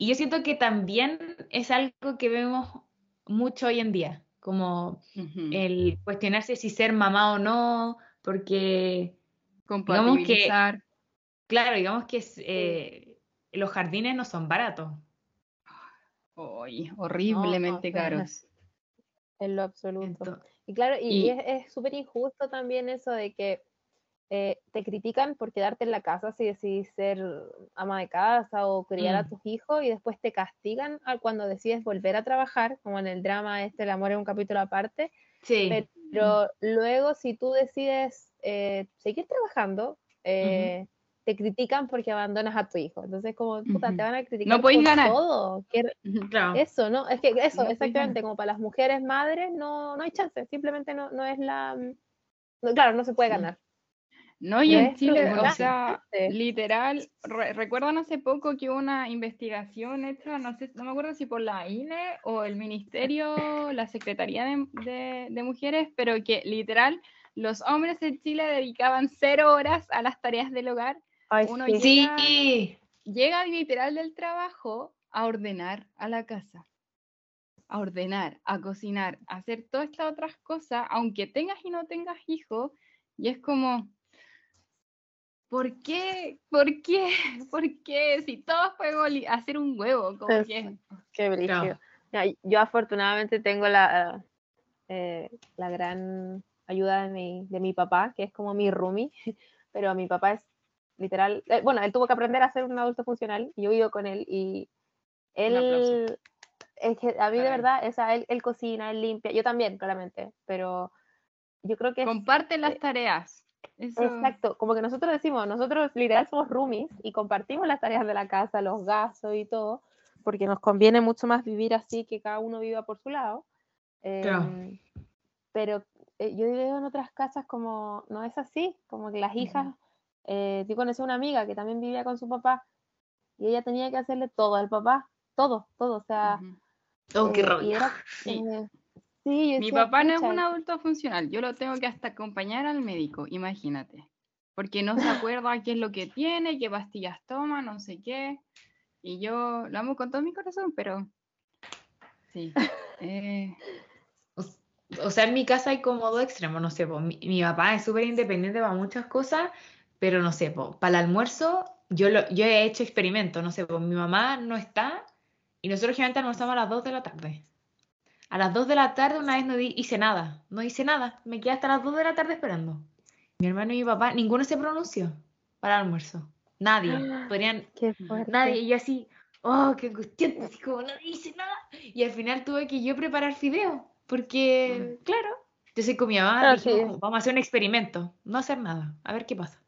y yo siento que también es algo que vemos mucho hoy en día, como el cuestionarse si ser mamá o no, porque digamos que, claro, digamos que eh, los jardines no son baratos. horriblemente caros. En lo absoluto. y claro, y, es súper injusto también eso de que eh, te critican por quedarte en la casa si decidís ser ama de casa o criar a mm. tus hijos y después te castigan cuando decides volver a trabajar, como en el drama este, El amor es un capítulo aparte. Sí. Pero luego si tú decides eh, seguir trabajando, eh, te critican porque abandonas a tu hijo. Entonces, como, puta, te van a criticar no por ganar. todo. Eso, ¿no? Es que eso, exactamente, como para las mujeres madres, no, no hay chance, simplemente no, no es la... claro, no se puede ganar. No, y en Chile, o sea, literal, recuerdan hace poco que hubo una investigación hecha, no sé, no me acuerdo si por la INE o el Ministerio, la Secretaría de, Mujeres, pero que literal los hombres en Chile dedicaban cero horas a las tareas del hogar. Uno Llega, llega literal del trabajo a ordenar a la casa a ordenar, a cocinar, a hacer todas estas otras cosas, aunque tengas y no tengas hijos, y es como, ¿por qué? ¿Por qué? ¿Por qué? Si todos podemos hacer un huevo, ¿cómo que? Qué brillo. Yo afortunadamente tengo la, eh, la gran ayuda de mi, de mi papá, que es como mi roomie, pero mi papá es literal, eh, bueno, él tuvo que aprender a ser un adulto funcional y yo vivo con él y él, es que a mí de verdad, esa, él, él, cocina, él limpia, yo también, claramente, pero yo creo que... Comparte las tareas. Exacto, como que nosotros decimos, nosotros literal somos roomies y compartimos las tareas de la casa, los gastos y todo, porque nos conviene mucho más vivir así que cada uno viva por su lado. Em, pero eh, yo veo en otras casas como no es así, como que las hijas, eh, yo conocí una amiga que también vivía con su papá y ella tenía que hacerle todo al papá, todo, todo, o sea... Oh, qué mi papá no es un adulto funcional, yo lo tengo que hasta acompañar al médico, imagínate. Porque no se acuerda qué es lo que tiene, qué pastillas toma, no sé qué. Y yo lo amo con todo mi corazón, pero sí. Eh. O, sea, en mi casa hay como dos extremos, no sé, mi, papá es súper independiente para muchas cosas, pero no sé, para el almuerzo yo, lo, yo he hecho experimentos, no sé, mi mamá no está y nosotros generalmente almorzamos a las 2 de la tarde. A las 2 de la tarde una vez no hice nada, no hice nada, me quedé hasta las 2 de la tarde esperando. Mi hermano y mi papá, ninguno se pronunció para el almuerzo. Nadie. Podrían. Qué nadie. Y yo así, oh, qué angustiante, así como no hice nada. Y al final tuve que yo preparar fideo, porque, mm. claro, yo soy con mi mamá, vamos a hacer un experimento, no hacer nada, a ver qué pasa.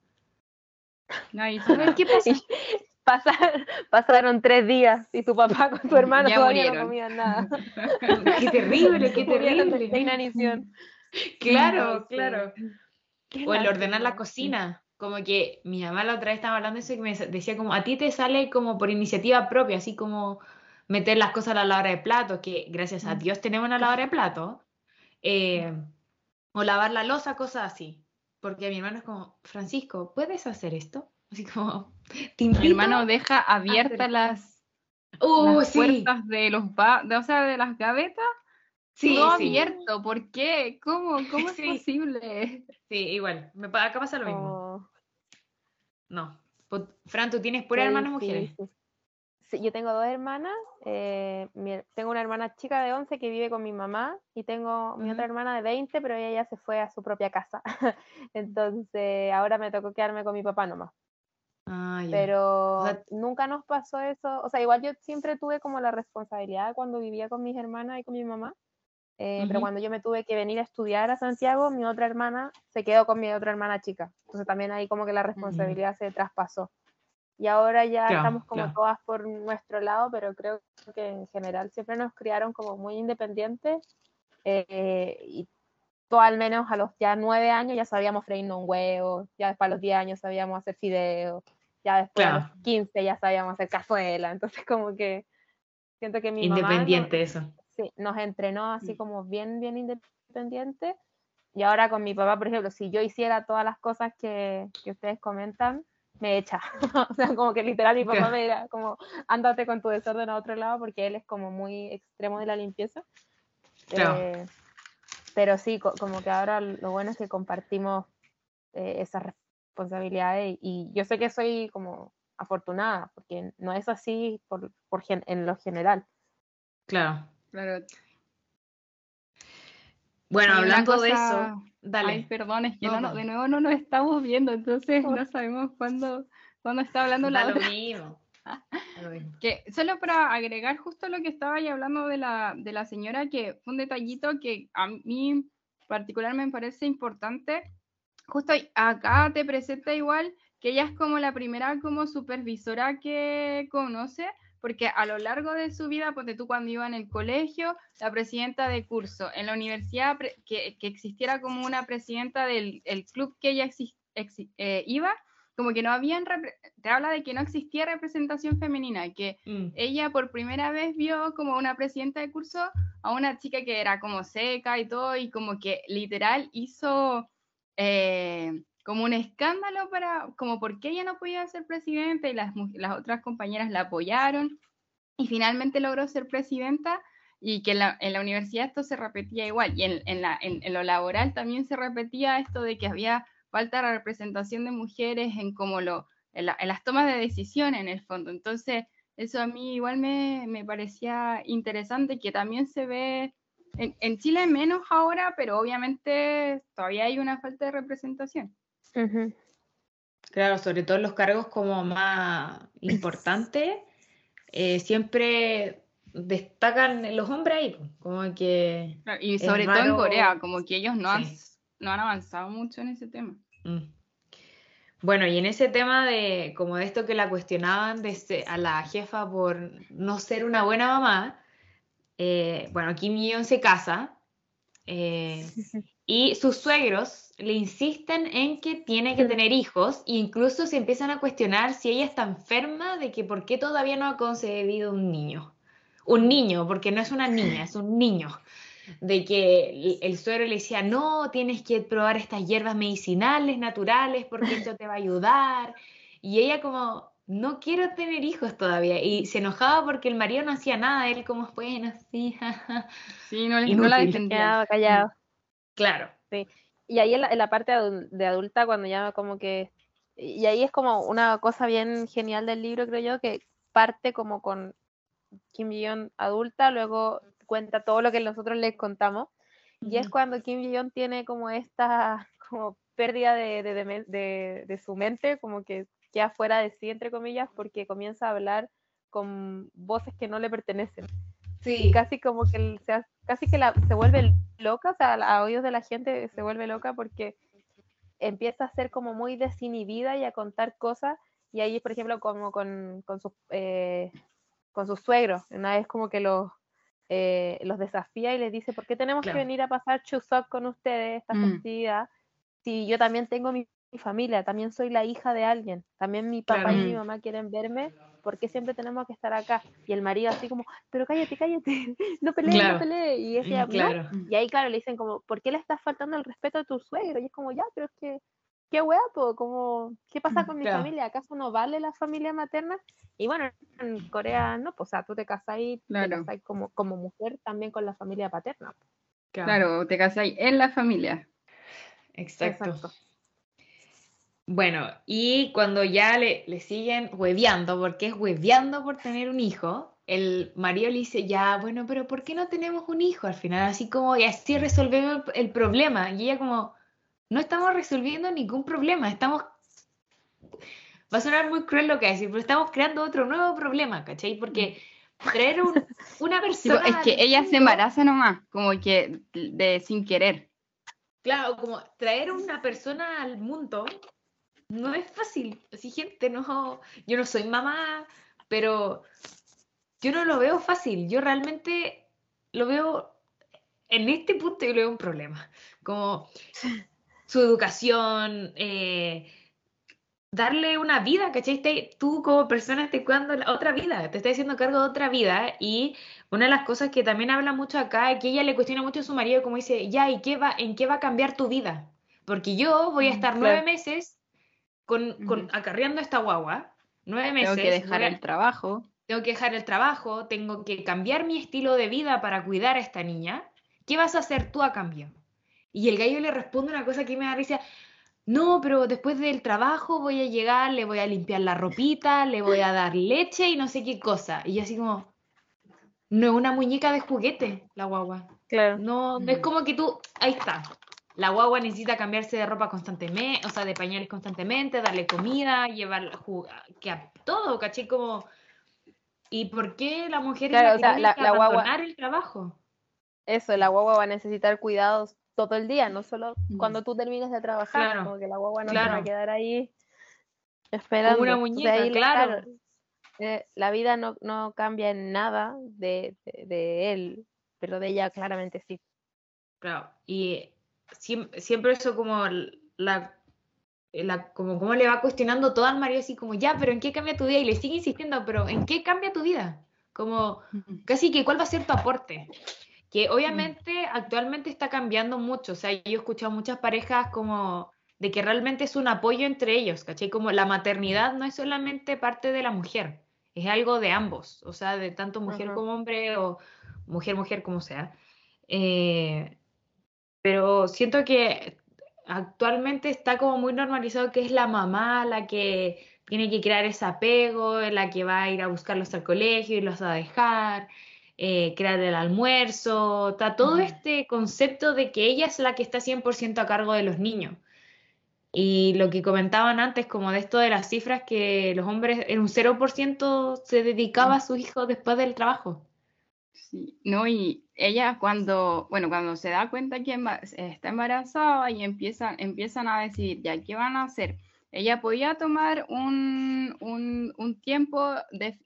No, y a ver qué pasa. pasaron tres días y tu papá con tu hermano todavía no comían nada. qué terrible, qué terrible. De inanición. Claro, claro. O el ordenar la cocina. Como que mi mamá la otra vez estaba hablando de eso y me decía como, a ti te sale como por iniciativa propia, así como meter las cosas a la lavadora de platos, que gracias a. Dios tenemos una lavadora de platos, eh, o lavar la losa, cosas así. Porque mi hermano es como, Francisco, ¿puedes hacer esto? Así como, Mi hermano deja abiertas las, uh, puertas de los de, o sea, de las gavetas. Sí, todo abierto. ¿Por qué? ¿Cómo, cómo es posible? Sí, igual. Me, acá pasa lo mismo. Oh. No. Fran, ¿tú tienes pura hermanas mujeres? Sí, yo tengo dos hermanas. Eh, tengo una hermana chica de 11 que vive con mi mamá y tengo mi otra hermana de 20, pero ella ya se fue a su propia casa. Entonces ahora me tocó quedarme con mi papá nomás. Ah, pero nunca nos pasó eso, o sea, igual yo siempre tuve como la responsabilidad cuando vivía con mis hermanas y con mi mamá, eh, pero cuando yo me tuve que venir a estudiar a Santiago, mi otra hermana se quedó con mi otra hermana chica, entonces también ahí como que la responsabilidad se traspasó. Y ahora ya estamos como todas por nuestro lado, pero creo que en general siempre nos criaron como muy independientes eh, y al menos a los ya nueve años ya sabíamos freírnos un huevo, ya después a los diez años sabíamos hacer fideos, ya después a los quince ya sabíamos hacer cazuela, entonces como que siento que mi Independiente mamá eso. Sí, nos entrenó así mm. como bien, bien independiente. Y ahora con mi papá, por ejemplo, si yo hiciera todas las cosas que, que ustedes comentan, me echa. o sea, como que literal mi papá me era como, ándate con tu desorden a otro lado porque él es como muy extremo de la limpieza. Eh, pero sí, como que ahora lo bueno es que compartimos eh, esas responsabilidades y, yo sé que soy como afortunada porque no es así por, por en lo general. Claro. Claro. Bueno, hablando de eso, dale. Ay, perdón, es que de nuevo no nos estamos viendo, entonces no sabemos cuándo, cuándo está hablando la otra. Mismo. que solo para agregar justo lo que estaba ahí hablando de la, de la señora, que fue un detallito que a mí particularmente me parece importante. Justo acá te presenta igual que ella es como la primera como supervisora que conoce, porque a lo largo de su vida, pues tú cuando iba en el colegio, la presidenta de curso, en la universidad, que, que existiera como una presidenta del el club que ella eh, iba, como que no habían, te habla de que no existía representación femenina, que mm. ella por primera vez vio como una presidenta de curso a una chica que era como seca y todo, y como que literal hizo... Eh, como un escándalo para, como por qué ella no podía ser presidenta y las, las otras compañeras la apoyaron y finalmente logró ser presidenta y que en la, en la universidad esto se repetía igual y en, en, la, en, lo laboral también se repetía esto de que había falta de representación de mujeres en como lo, en, las tomas de decisión en el fondo. Entonces, eso a mí igual me, me parecía interesante que también se ve en, en Chile menos ahora, pero obviamente todavía hay una falta de representación. Claro, sobre todo en los cargos como más importantes, eh, siempre destacan los hombres ahí, como que... y sobre todo en Corea, como que ellos no, han, no han avanzado mucho en ese tema. Mm. Bueno, y en ese tema de como de esto que la cuestionaban de, a la jefa por no ser una buena mamá, eh, bueno, Kim Jong se casa eh, y sus suegros le insisten en que tiene que tener hijos e incluso se empiezan a cuestionar si ella está enferma de que por qué todavía no ha concebido un niño. Un niño, porque no es una niña, es un niño. De que el, suegro le decía, no, tienes que probar estas hierbas medicinales, naturales, porque esto te va a ayudar. Y ella como, no quiero tener hijos todavía. Y se enojaba porque el marido no hacía nada. Él como, bueno, sí, Sí, no, no la defendía. callado. Claro. Sí. Y ahí en la, parte de adulta, cuando ya como que... Y ahí es como una cosa bien genial del libro, creo yo, que parte como con Kim Jong adulta, luego cuenta todo lo que nosotros les contamos. Y es cuando Kim Jong tiene como esta como pérdida de, de, de, su mente, como que queda fuera de sí, entre comillas, porque comienza a hablar con voces que no le pertenecen. Sí. casi como que se, casi que la, se vuelve loca, o sea, a oídos de la gente se vuelve loca porque empieza a ser como muy desinhibida y a contar cosas. Y ahí, por ejemplo, como con, con sus eh, con sus suegros, una vez como que los, eh, los desafía y les dice, ¿por qué tenemos que venir a pasar Chuseok con ustedes esta mm. festividad? Si yo también tengo mi, familia, también soy la hija de alguien, también mi papá y mi mamá quieren verme ¿por qué siempre tenemos que estar acá? Y el marido así como, pero cállate, cállate, no pelees, no pelees. Y ella, claro. Y ahí, claro, le dicen como, ¿por qué le estás faltando el respeto a tu suegro? Y es como, ya, pero es que, qué guapo, como, ¿qué pasa mm, con mi familia? ¿Acaso no vale la familia materna? Y bueno, en Corea no, pues, o sea, tú te casas ahí, como, como mujer también con la familia paterna. Claro, te casas ahí en la familia. Exacto. Bueno, y cuando ya le, le siguen hueveando, porque es hueveando por tener un hijo, el marido le dice, ya, bueno, pero ¿por qué no tenemos un hijo al final? Así como, y así resolvemos el, problema. Y ella como, no estamos resolviendo ningún problema, estamos... Va a sonar muy cruel lo que decir, pero estamos creando otro nuevo problema, ¿cachai? Porque traer una persona... es que ella se embaraza nomás, como que de sin querer. Claro, como traer una persona al mundo no es fácil. Así, gente, no, yo no soy mamá, pero yo no lo veo fácil. Yo realmente lo veo, en este punto yo lo veo un problema. Como su educación, eh, darle una vida, ¿cachai? Tú como persona estás cuidando la otra vida, te estás haciendo cargo de otra vida y una de las cosas que también habla mucho acá es que ella le cuestiona mucho a su marido como dice, ya, ¿y qué va, en qué va a cambiar tu vida? Porque yo voy a mm, estar nueve meses con, con acarreando esta guagua, nueve meses. Tengo que dejar el trabajo. Tengo que dejar el trabajo, tengo que cambiar mi estilo de vida para cuidar a esta niña. ¿Qué vas a hacer tú a cambio? Y el gallo le responde una cosa que me da risa. No, pero después del trabajo voy a llegar, le voy a limpiar la ropita, le voy a dar leche y no sé qué cosa. Y yo así como, no es una muñeca de juguete la guagua. Claro. No, es mm. como que tú, ahí está. La guagua necesita cambiarse de ropa constantemente, o sea, de pañales constantemente, darle comida, llevar que a todo, caché como ¿Y por qué la mujer es la que que abandonar el trabajo? Eso, la guagua va a necesitar cuidados todo el día, no solo mm. cuando tú termines de trabajar, como que la guagua no va a quedar ahí esperando. Como una muñeca, claro. Eh, la vida no, no, cambia en nada de, de, él, pero de ella claramente sí. Claro, y siempre, eso como la, la, como, como le va cuestionando todo al marido así como, ya, pero ¿en qué cambia tu vida? Y le sigue insistiendo, pero ¿en qué cambia tu vida? Como, casi que, ¿cuál va a ser tu aporte? que obviamente actualmente está cambiando mucho. O sea, yo he escuchado muchas parejas como de que realmente es un apoyo entre ellos, ¿cachai? Como la maternidad no es solamente parte de la mujer, es algo de ambos, o sea, de tanto mujer como hombre o mujer, mujer, como sea. Eh, pero siento que actualmente está como muy normalizado que es la mamá la que tiene que crear ese apego, la que va a ir a buscarlos al colegio y los va a dejar eh, crear el almuerzo, está todo este concepto de que ella es la que está 100% a cargo de los niños. Y lo que comentaban antes, como de esto de las cifras, que los hombres en un 0% se dedicaba a sus hijos después del trabajo. No, y ella cuando, bueno, cuando se da cuenta que está embarazada y empiezan, empiezan a decir, ya, ¿qué van a hacer? Ella podía tomar un, un, un tiempo, de,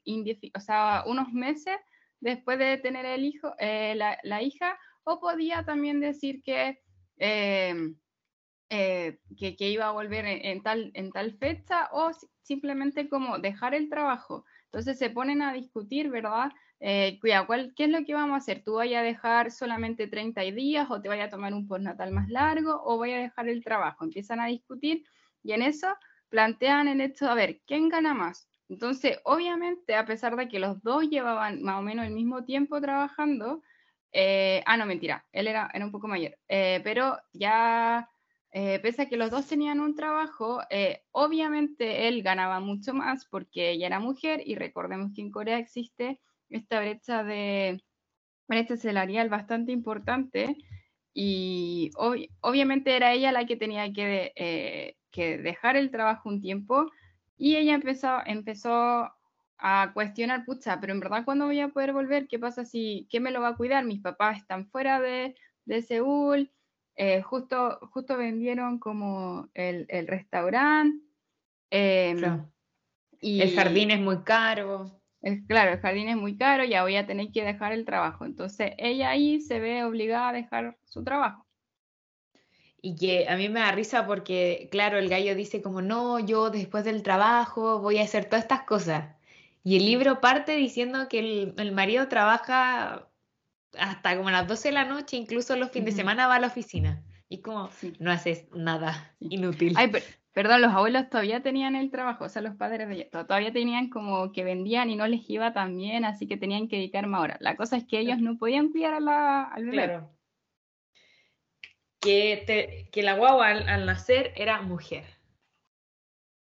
o sea, unos meses después de tener el hijo, eh, la, hija, o podía también decir que, em, eh, que, iba a volver en, tal, en tal fecha o simplemente como dejar el trabajo. Entonces se ponen a discutir, ¿verdad? Eh, cuida, ¿qué es lo que vamos a hacer? ¿Tú vayas a dejar solamente 30 días o te vaya a tomar un postnatal más largo o voy a dejar el trabajo? Empiezan a discutir y en eso plantean el hecho, a ver, ¿quién gana más? Entonces, obviamente, a pesar de que los dos llevaban más o menos el mismo tiempo trabajando, eh, ah, no, mentira, él era, un poco mayor, eh, pero ya, eh, pese a que los dos tenían un trabajo, obviamente él ganaba mucho más porque ella era mujer y recordemos que en Corea existe esta brecha de brecha salarial bastante importante y obviamente era ella la que tenía que, que dejar el trabajo un tiempo y ella empezó, empezó a cuestionar, pucha, pero en verdad, ¿cuándo voy a poder volver? ¿Qué pasa si, qué me lo va a cuidar? Mis papás están fuera de, de Seúl, eh, justo, justo vendieron como el, el restaurante. Em, y el jardín es muy caro. Claro, el jardín es muy caro, ya voy a tener que dejar el trabajo. Entonces, ella ahí se ve obligada a dejar su trabajo. Y que a mí me da risa porque, claro, el gallo dice como, no, yo después del trabajo voy a hacer todas estas cosas. Y el libro parte diciendo que el, marido trabaja hasta como a las 12 de la noche, incluso los fines de semana va a la oficina. Y como, no haces nada, inútil. Ay, perdón, los abuelos todavía tenían el trabajo, o sea, los padres de todavía tenían como que vendían y no les iba tan bien, así que tenían que dedicar más horas. La cosa es que ellos no podían cuidar a la, al bebé. Claro que, que la guagua al, nacer era mujer.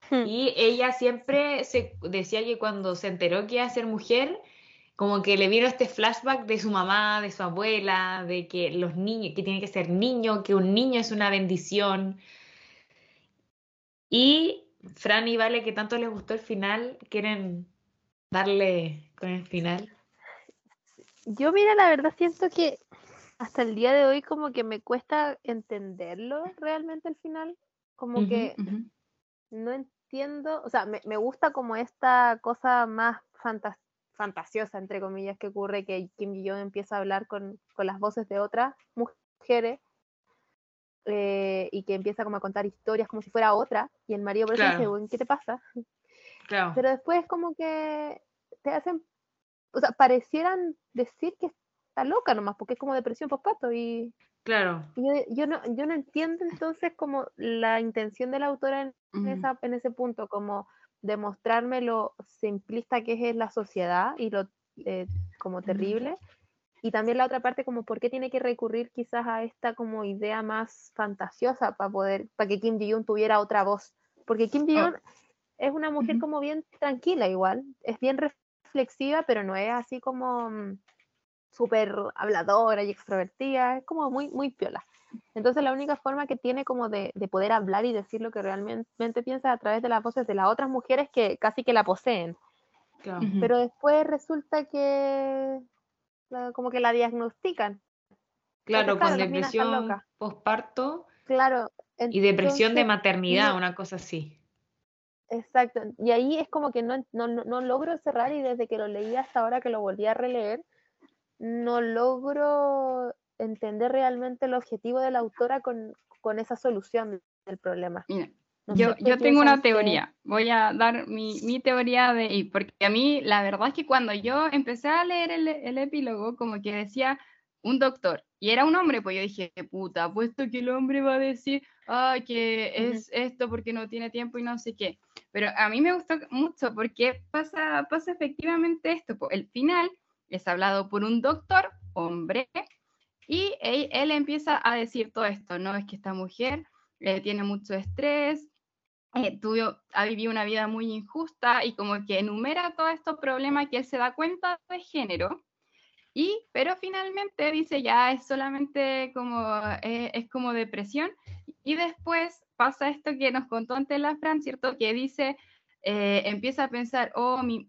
Hmm. Y ella siempre se decía que cuando se enteró que iba a ser mujer, como que le vino este flashback de su mamá, de su abuela, de que los niños, que tiene que ser niño, que un niño es una bendición. Y Fran y Vale, que tanto les gustó el final, quieren darle con el final. Yo, mira, la verdad siento que hasta el día de hoy como que me cuesta entenderlo realmente al final, como que no entiendo, o sea, me, gusta como esta cosa más fantasiosa, entre comillas, que ocurre que Kim y yo empieza a hablar con, las voces de otras mujeres eh, y que empieza como a contar historias como si fuera otra, y el marido por eso dice, ¿qué te pasa? Pero después como que te hacen, o sea, parecieran decir que está loca nomás, porque es como depresión postparto y Claro. Yo, yo, no, yo no entiendo entonces como la intención de la autora en, esa, en ese punto, como demostrarme lo simplista que es la sociedad y lo eh, como terrible. Y también la otra parte, como por qué tiene que recurrir quizás a esta como idea más fantasiosa para poder, para que Kim Ji-yoon tuviera otra voz. Porque Kim Ji-yoon oh. es una mujer como bien tranquila igual, es bien reflexiva, pero no es así como mm, súper habladora y extrovertida, es como muy, muy piola. Entonces la única forma que tiene como de, de, poder hablar y decir lo que realmente piensa a través de las voces de las otras mujeres que casi que la poseen. Pero después resulta que como que la diagnostican. Claro, con depresión postparto. Claro. y depresión de maternidad, una cosa así. Exacto. Y ahí es como que no, no, no, logro cerrar y desde que lo leí hasta ahora que lo volví a releer, no logro entender realmente el objetivo de la autora con, con esa solución del problema. Yo, yo tengo una teoría, voy a dar mi, mi, teoría de, y porque a mí la verdad es que cuando yo empecé a leer el, el epílogo, como que decía un doctor, y era un hombre, pues yo dije, puta, puesto que el hombre va a decir, ay, que es esto porque no tiene tiempo y no sé qué. Pero a mí me gustó mucho porque pasa, pasa efectivamente esto. Pues, el final es hablado por un doctor, hombre, y él, empieza a decir todo esto, ¿no? Es que esta mujer eh, tiene mucho estrés, eh, ha vivido una vida muy injusta y como que enumera todos estos problemas que él se da cuenta de género. Y, pero finalmente dice ya es solamente como, eh, es como depresión. Y después pasa esto que nos contó antes la Fran, ¿cierto? Que dice, empieza a pensar, oh, mi,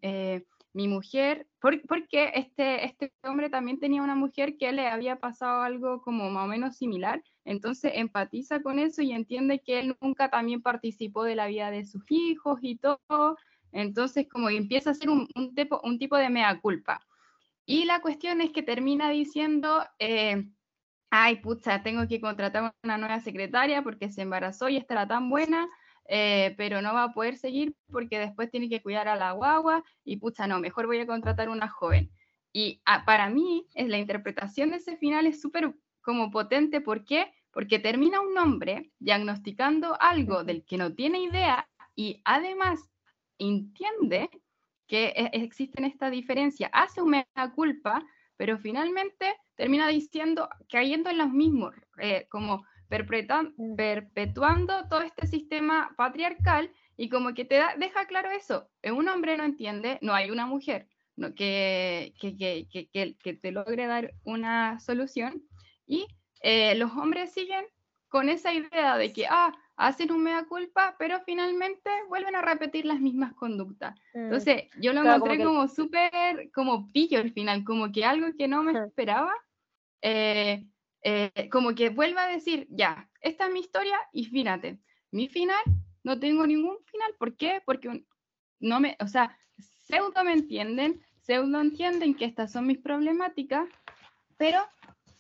mi mujer, porque este, este hombre también tenía una mujer que le había pasado algo como más o menos similar, entonces empatiza con eso y entiende que él nunca también participó de la vida de sus hijos y todo, entonces como empieza a ser un, tipo de mea culpa. Y la cuestión es que termina diciendo, eh, ay, pucha, tengo que contratar una nueva secretaria porque se embarazó y estará tan buena, eh, pero no va a poder seguir porque después tiene que cuidar a la guagua y pucha, no, mejor voy a contratar una joven. Y ah, para mí, es la interpretación de ese final es súper como potente. ¿Por qué? Porque termina un hombre diagnosticando algo del que no tiene idea y además entiende que e, existe esta diferencia, hace una culpa, pero finalmente termina diciendo, cayendo en los mismos, eh, como. Perpetuando todo este sistema patriarcal y como que te deja claro eso, un hombre no entiende, no hay una mujer que, que, te logre dar una solución y eh, los hombres siguen con esa idea de que, ah, hacen un mea culpa, pero finalmente vuelven a repetir las mismas conductas. Mm. Entonces, yo lo encontré como, súper, como pillo al final, como que algo que no me esperaba. Eh, eh, como que vuelva a decir, ya, esta es mi historia y fíjate, mi final, no tengo ningún final, ¿por qué? Porque no me, o sea, pseudo me entienden, pseudo entienden que estas son mis problemáticas, pero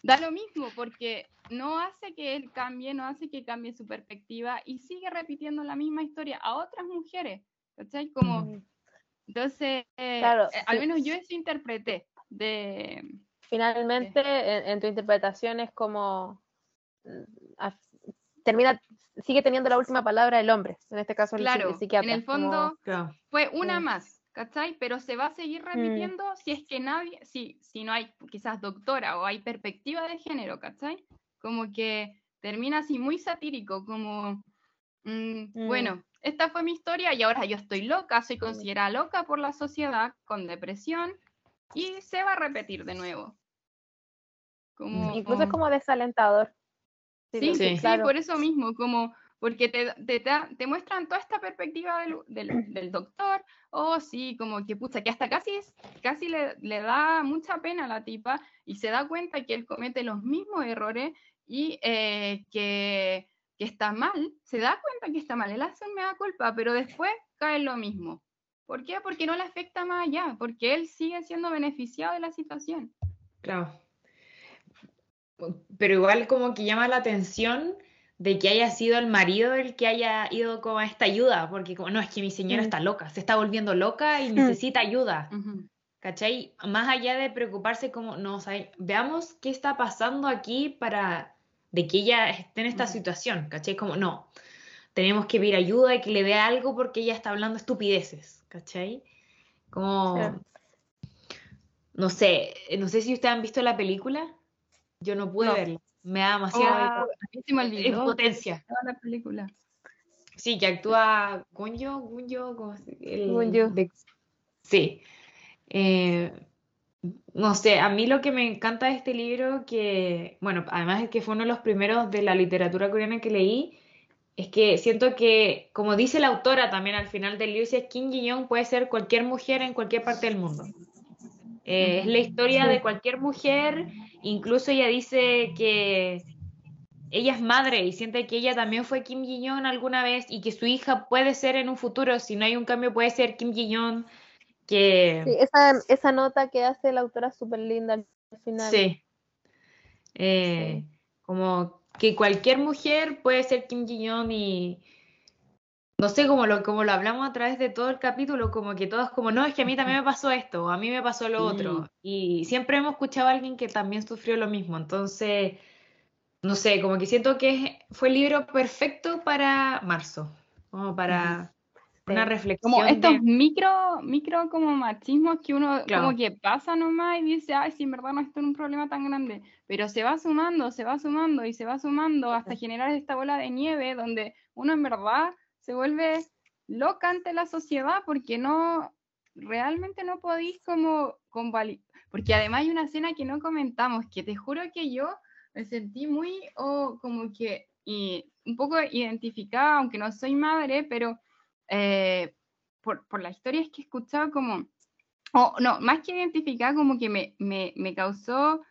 da lo mismo porque no hace que él cambie, no hace que cambie su perspectiva y sigue repitiendo la misma historia a otras mujeres, ¿cachai? Como, entonces, eh, eh, al menos yo eso interpreté de, finalmente en, tu interpretación es como mm, termina sigue teniendo la última palabra el hombre, en este caso el, claro, En el fondo fue una más, ¿cachai? Pero se va a seguir mm. repitiendo si es que nadie, si, si no hay quizás doctora o hay perspectiva de género, ¿cachai? Como que termina así muy satírico, como, mm, bueno, esta fue mi historia y ahora yo estoy loca, soy considerada loca por la sociedad con depresión y se va a repetir de nuevo. Incluso es como desalentador. Sí, sí, por eso mismo, como porque te, te, muestran toda esta perspectiva del, del, doctor, o oh, sí, como que pucha, que hasta casi, casi le, le, da mucha pena a la tipa y se da cuenta que él comete los mismos errores y eh, que, que, está mal, se da cuenta que está mal, él hace una culpa, pero después cae en lo mismo. ¿Por qué? Porque no le afecta más allá, porque él sigue siendo beneficiado de la situación. Claro pero igual como que llama la atención de que haya sido el marido el que haya ido con esta ayuda, porque como, no, es que mi señora mm. está loca, se está volviendo loca y mm. necesita ayuda. ¿Cachai? Más allá de preocuparse como, no, o veamos qué está pasando aquí para de que ella esté en esta situación, ¿cachai? Como, no, tenemos que pedir ayuda y que le dé algo porque ella está hablando estupideces, ¿cachai? Como, no sé, no sé si ustedes han visto la película, yo no pude verla, me da demasiada oh, potencia. La película. Sí, que actúa Gunjo, Gunjo, como el, Sí. Eh, no sé, a mí lo que me encanta de este libro, que, bueno, además es que fue uno de los primeros de la literatura coreana que leí, es que siento que, como dice la autora también al final del libro, es Kim Ji-young puede ser cualquier mujer en cualquier parte del mundo. Eh, es la historia de cualquier mujer, incluso ella dice que ella es madre y siente que ella también fue Kim Ji-young alguna vez y que su hija puede ser en un futuro, si no hay un cambio, puede ser Kim Ji-young esa, esa, nota que hace la autora es súper linda al final. Sí. Eh, como que cualquier mujer puede ser Kim Ji-yeon y no sé, como lo, como lo hablamos a través de todo el capítulo, como que todos como, no, es que a mí también me pasó esto, a mí me pasó lo otro. Y siempre hemos escuchado a alguien que también sufrió lo mismo. Entonces, no sé, como que siento que fue el libro perfecto para marzo, como para una reflexión. Como estos micro, micro como machismos que uno como que pasa nomás y dice, ay, si en verdad no estoy en un problema tan grande, pero se va sumando, se va sumando y se va sumando hasta generar esta bola de nieve donde uno en verdad se vuelve loca ante la sociedad porque no, realmente no podéis como convalidar, porque además hay una escena que no comentamos, que te juro que yo me sentí muy, o como que, y un poco identificada, aunque no soy madre, pero eh, por, por las historias que he escuchado, como, o no, más que identificar, como que me, me, me causó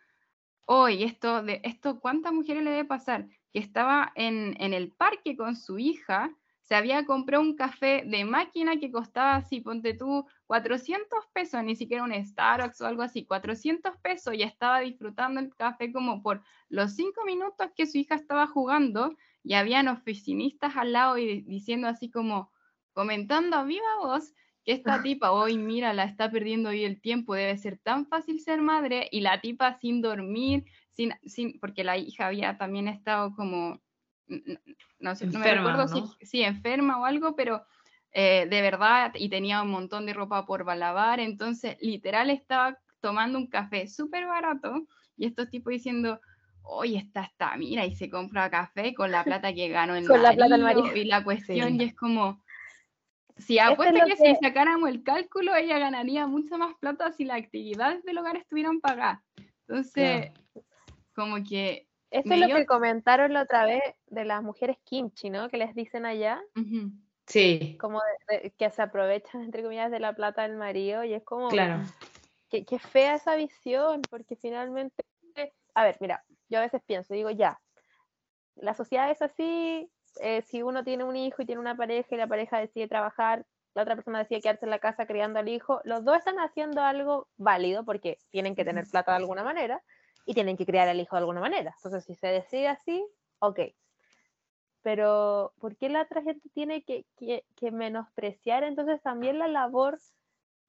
hoy esto de esto, ¿cuántas mujeres le debe pasar? Que estaba en, en el parque con su hija, se había comprado un café de máquina que costaba así, ponte tú, 400 pesos, ni siquiera un Starbucks o algo así, 400 pesos y estaba disfrutando el café como por los cinco minutos que su hija estaba jugando y habían oficinistas al lado y diciendo así como, comentando a viva voz que esta tipa hoy, mira, la está perdiendo hoy el tiempo, debe ser tan fácil ser madre, y la tipa sin dormir, sin, sin, porque la hija había también estado como, no sé, no me recuerdo Si, enferma o algo, pero eh, de verdad, y tenía un montón de ropa por lavar, entonces literal estaba tomando un café súper barato, y estos tipos diciendo, hoy está, está, mira, y se compra café con la plata que ganó en con la plata y la cuestión, y es como si apuesta que, si sacáramos el cálculo, ella ganaría mucha más plata si las actividades del hogar estuvieran pagadas. Entonces, como que... Esto es lo que comentaron la otra vez de las mujeres kimchi, ¿no? Que les dicen allá. Sí. Como que se aprovechan, entre comillas, de la plata del marido y es como... Claro. Qué que fea esa visión, porque finalmente... A ver, mira, yo a veces pienso, digo, ya, la sociedad es así, eh, si uno tiene un hijo y tiene una pareja y la pareja decide trabajar, la otra persona decide quedarse en la casa criando al hijo, los dos están haciendo algo válido porque tienen que tener plata de alguna manera y tienen que criar al hijo de alguna manera. Entonces, si se decide así, ok. Pero, ¿por qué la otra gente tiene que, que, menospreciar entonces también la labor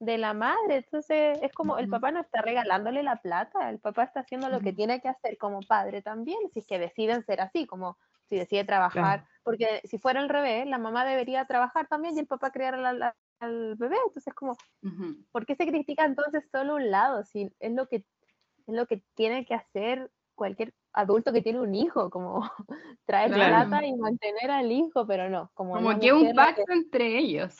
de la madre? Entonces, es como el papá no está regalándole la plata, el papá está haciendo lo que tiene que hacer como padre también, si es que deciden ser así, como si decide trabajar, porque si fuera al revés, la mamá debería trabajar también y el papá criar al, bebé, entonces como, ¿por qué se critica entonces solo un lado? Si es lo que, es lo que tiene que hacer cualquier adulto que tiene un hijo, como traer plata y mantener al hijo, pero no, como, como que un pacto entre ellos.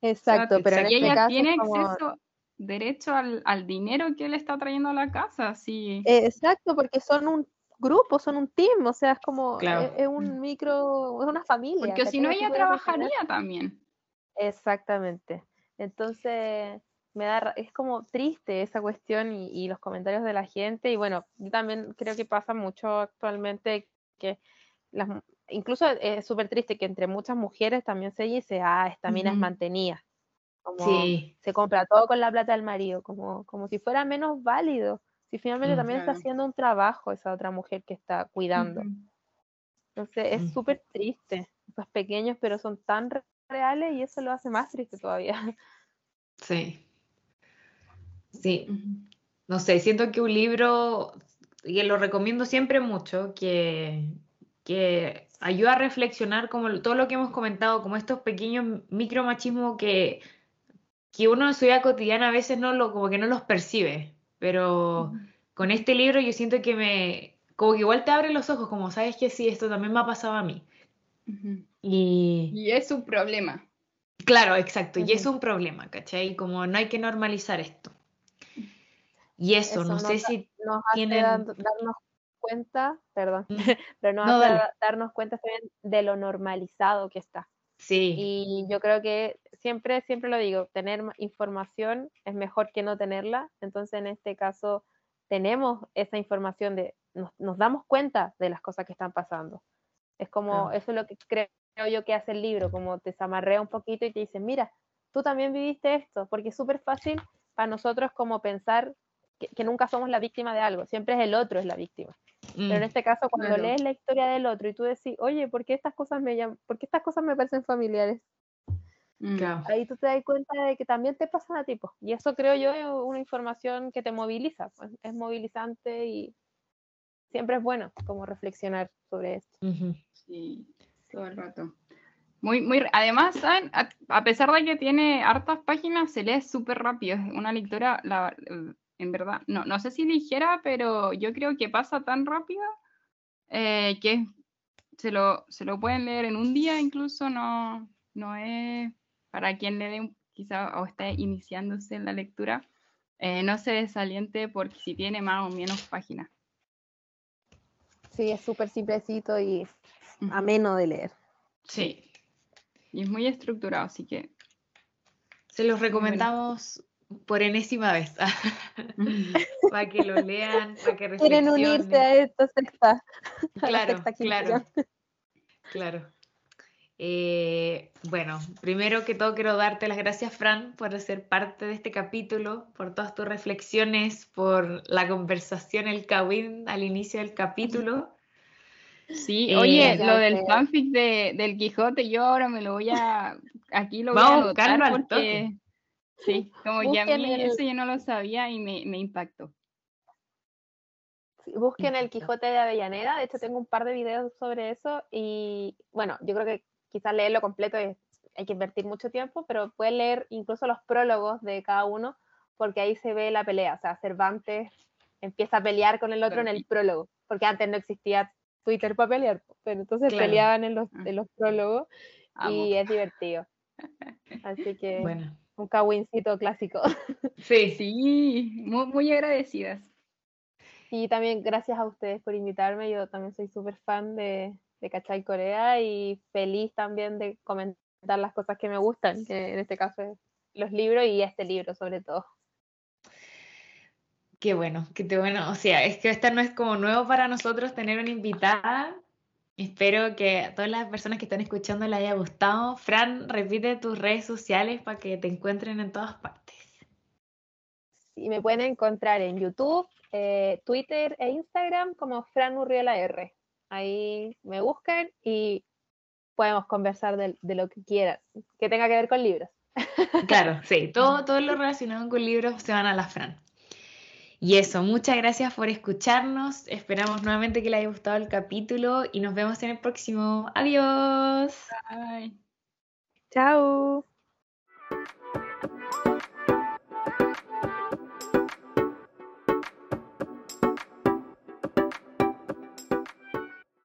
Exacto, pero en este ella tiene acceso derecho al, al, dinero que él está trayendo a la casa, sí. Exacto, porque son un grupos, son un team, o sea, es como, e, es, un micro, es una familia. Porque si no, ella trabajaría también. Exactamente. Entonces, me da, es como triste esa cuestión y, los comentarios de la gente. Y bueno, yo también creo que pasa mucho actualmente que las, incluso es súper triste que entre muchas mujeres también se dice, ah, esta mina es mantenida. Como se compra todo con la plata del marido, como, como si fuera menos válido. Si finalmente mm, también está haciendo un trabajo esa otra mujer que está cuidando. Entonces es súper triste. Los pequeños, pero son tan reales y eso lo hace más triste todavía. Sí. Sí. No sé, siento que un libro y lo recomiendo siempre mucho, que, que ayuda a reflexionar como todo lo que hemos comentado, como estos pequeños micromachismos que, que uno en su vida cotidiana a veces no lo, como que no los percibe, pero con este libro yo siento que me, como que igual te abre los ojos, como sabes que sí, esto también me ha pasado a mí. y... y es un problema. Claro, exacto, y es un problema, ¿cachai? Como no hay que normalizar esto. Y eso, no sé si nos tienen... darnos cuenta, perdón, pero nos hace darnos cuenta de lo normalizado que está. Sí. Y yo creo que siempre, siempre lo digo, tener información es mejor que no tenerla. Entonces, en este caso, tenemos esa información de, nos, damos cuenta de las cosas que están pasando. Es como, eso es lo que creo yo que hace el libro, como te zamarrea un poquito y te dice, mira, tú también viviste esto, porque es súper fácil para nosotros como pensar que, nunca somos la víctima de algo, siempre es el otro es la víctima. Pero en mm, este caso, cuando lees la historia del otro y tú decís, oye, ¿por qué estas cosas me, llaman, ¿por qué estas cosas me parecen familiares? Mm. Ahí tú te das cuenta de que también te pasan a ti. Y eso creo yo es una información que te moviliza, pues, es movilizante y siempre es bueno como reflexionar sobre esto. Sí, todo el rato. Muy, muy, además, ¿saben? A, pesar de que tiene hartas páginas, se lee súper rápido. Es una lectura, la, en verdad, no, no sé si ligera, pero yo creo que pasa tan rápido eh, que se lo, se lo pueden leer en un día, incluso no, no es para quien le dé quizá o esté iniciándose en la lectura, eh, no se desaliente porque si tiene más o menos páginas. Sí, es súper simplecito y ameno de leer. Sí, y es muy estructurado, así que... Se los recomendamos por enésima vez. para que lo lean, para que reflexionen. Quieren unirse a esta sexta. Claro, claro. Claro. Eh, bueno, primero que todo quiero darte las gracias, Fran, por ser parte de este capítulo, por todas tus reflexiones, por la conversación, el kawin al inicio del capítulo. Sí, oye, lo del fanfic de, del Quijote, yo ahora me lo voy a, aquí lo voy a anotar porque, sí, como que a mí eso yo no lo sabía y me, me impactó. busquen el Quijote de Avellaneda, de hecho tengo un par de videos sobre eso y bueno, yo creo que quizás leerlo completo es, hay que invertir mucho tiempo, pero pueden leer incluso los prólogos de cada uno porque ahí se ve la pelea, o sea, Cervantes empieza a pelear con el otro en el prólogo, porque antes no existía Twitter para pelear, pero entonces peleaban en los, en los prólogos y es divertido. Así que bueno. Un cawincito clásico. Sí, sí, muy, muy agradecidas. Y también gracias a ustedes por invitarme, yo también soy súper fan de, de Cachai Corea y feliz también de comentar las cosas que me gustan, que en este caso es los libros y este libro sobre todo. Qué bueno, qué bueno. O sea, es que esta no es como nuevo para nosotros tener una invitada. Espero que a todas las personas que están escuchando les haya gustado. Fran, repite tus redes sociales para que te encuentren en todas partes. Sí, me pueden encontrar en YouTube, eh, Twitter e Instagram como Fran Urriola R. Ahí me buscan y podemos conversar de, de, lo que quieran, que tenga que ver con libros. Claro, sí, todo, todo lo relacionado con libros se van a la Fran. Y eso, muchas gracias por escucharnos. Esperamos nuevamente que les haya gustado el capítulo y nos vemos en el próximo. Adiós. Bye. Chao.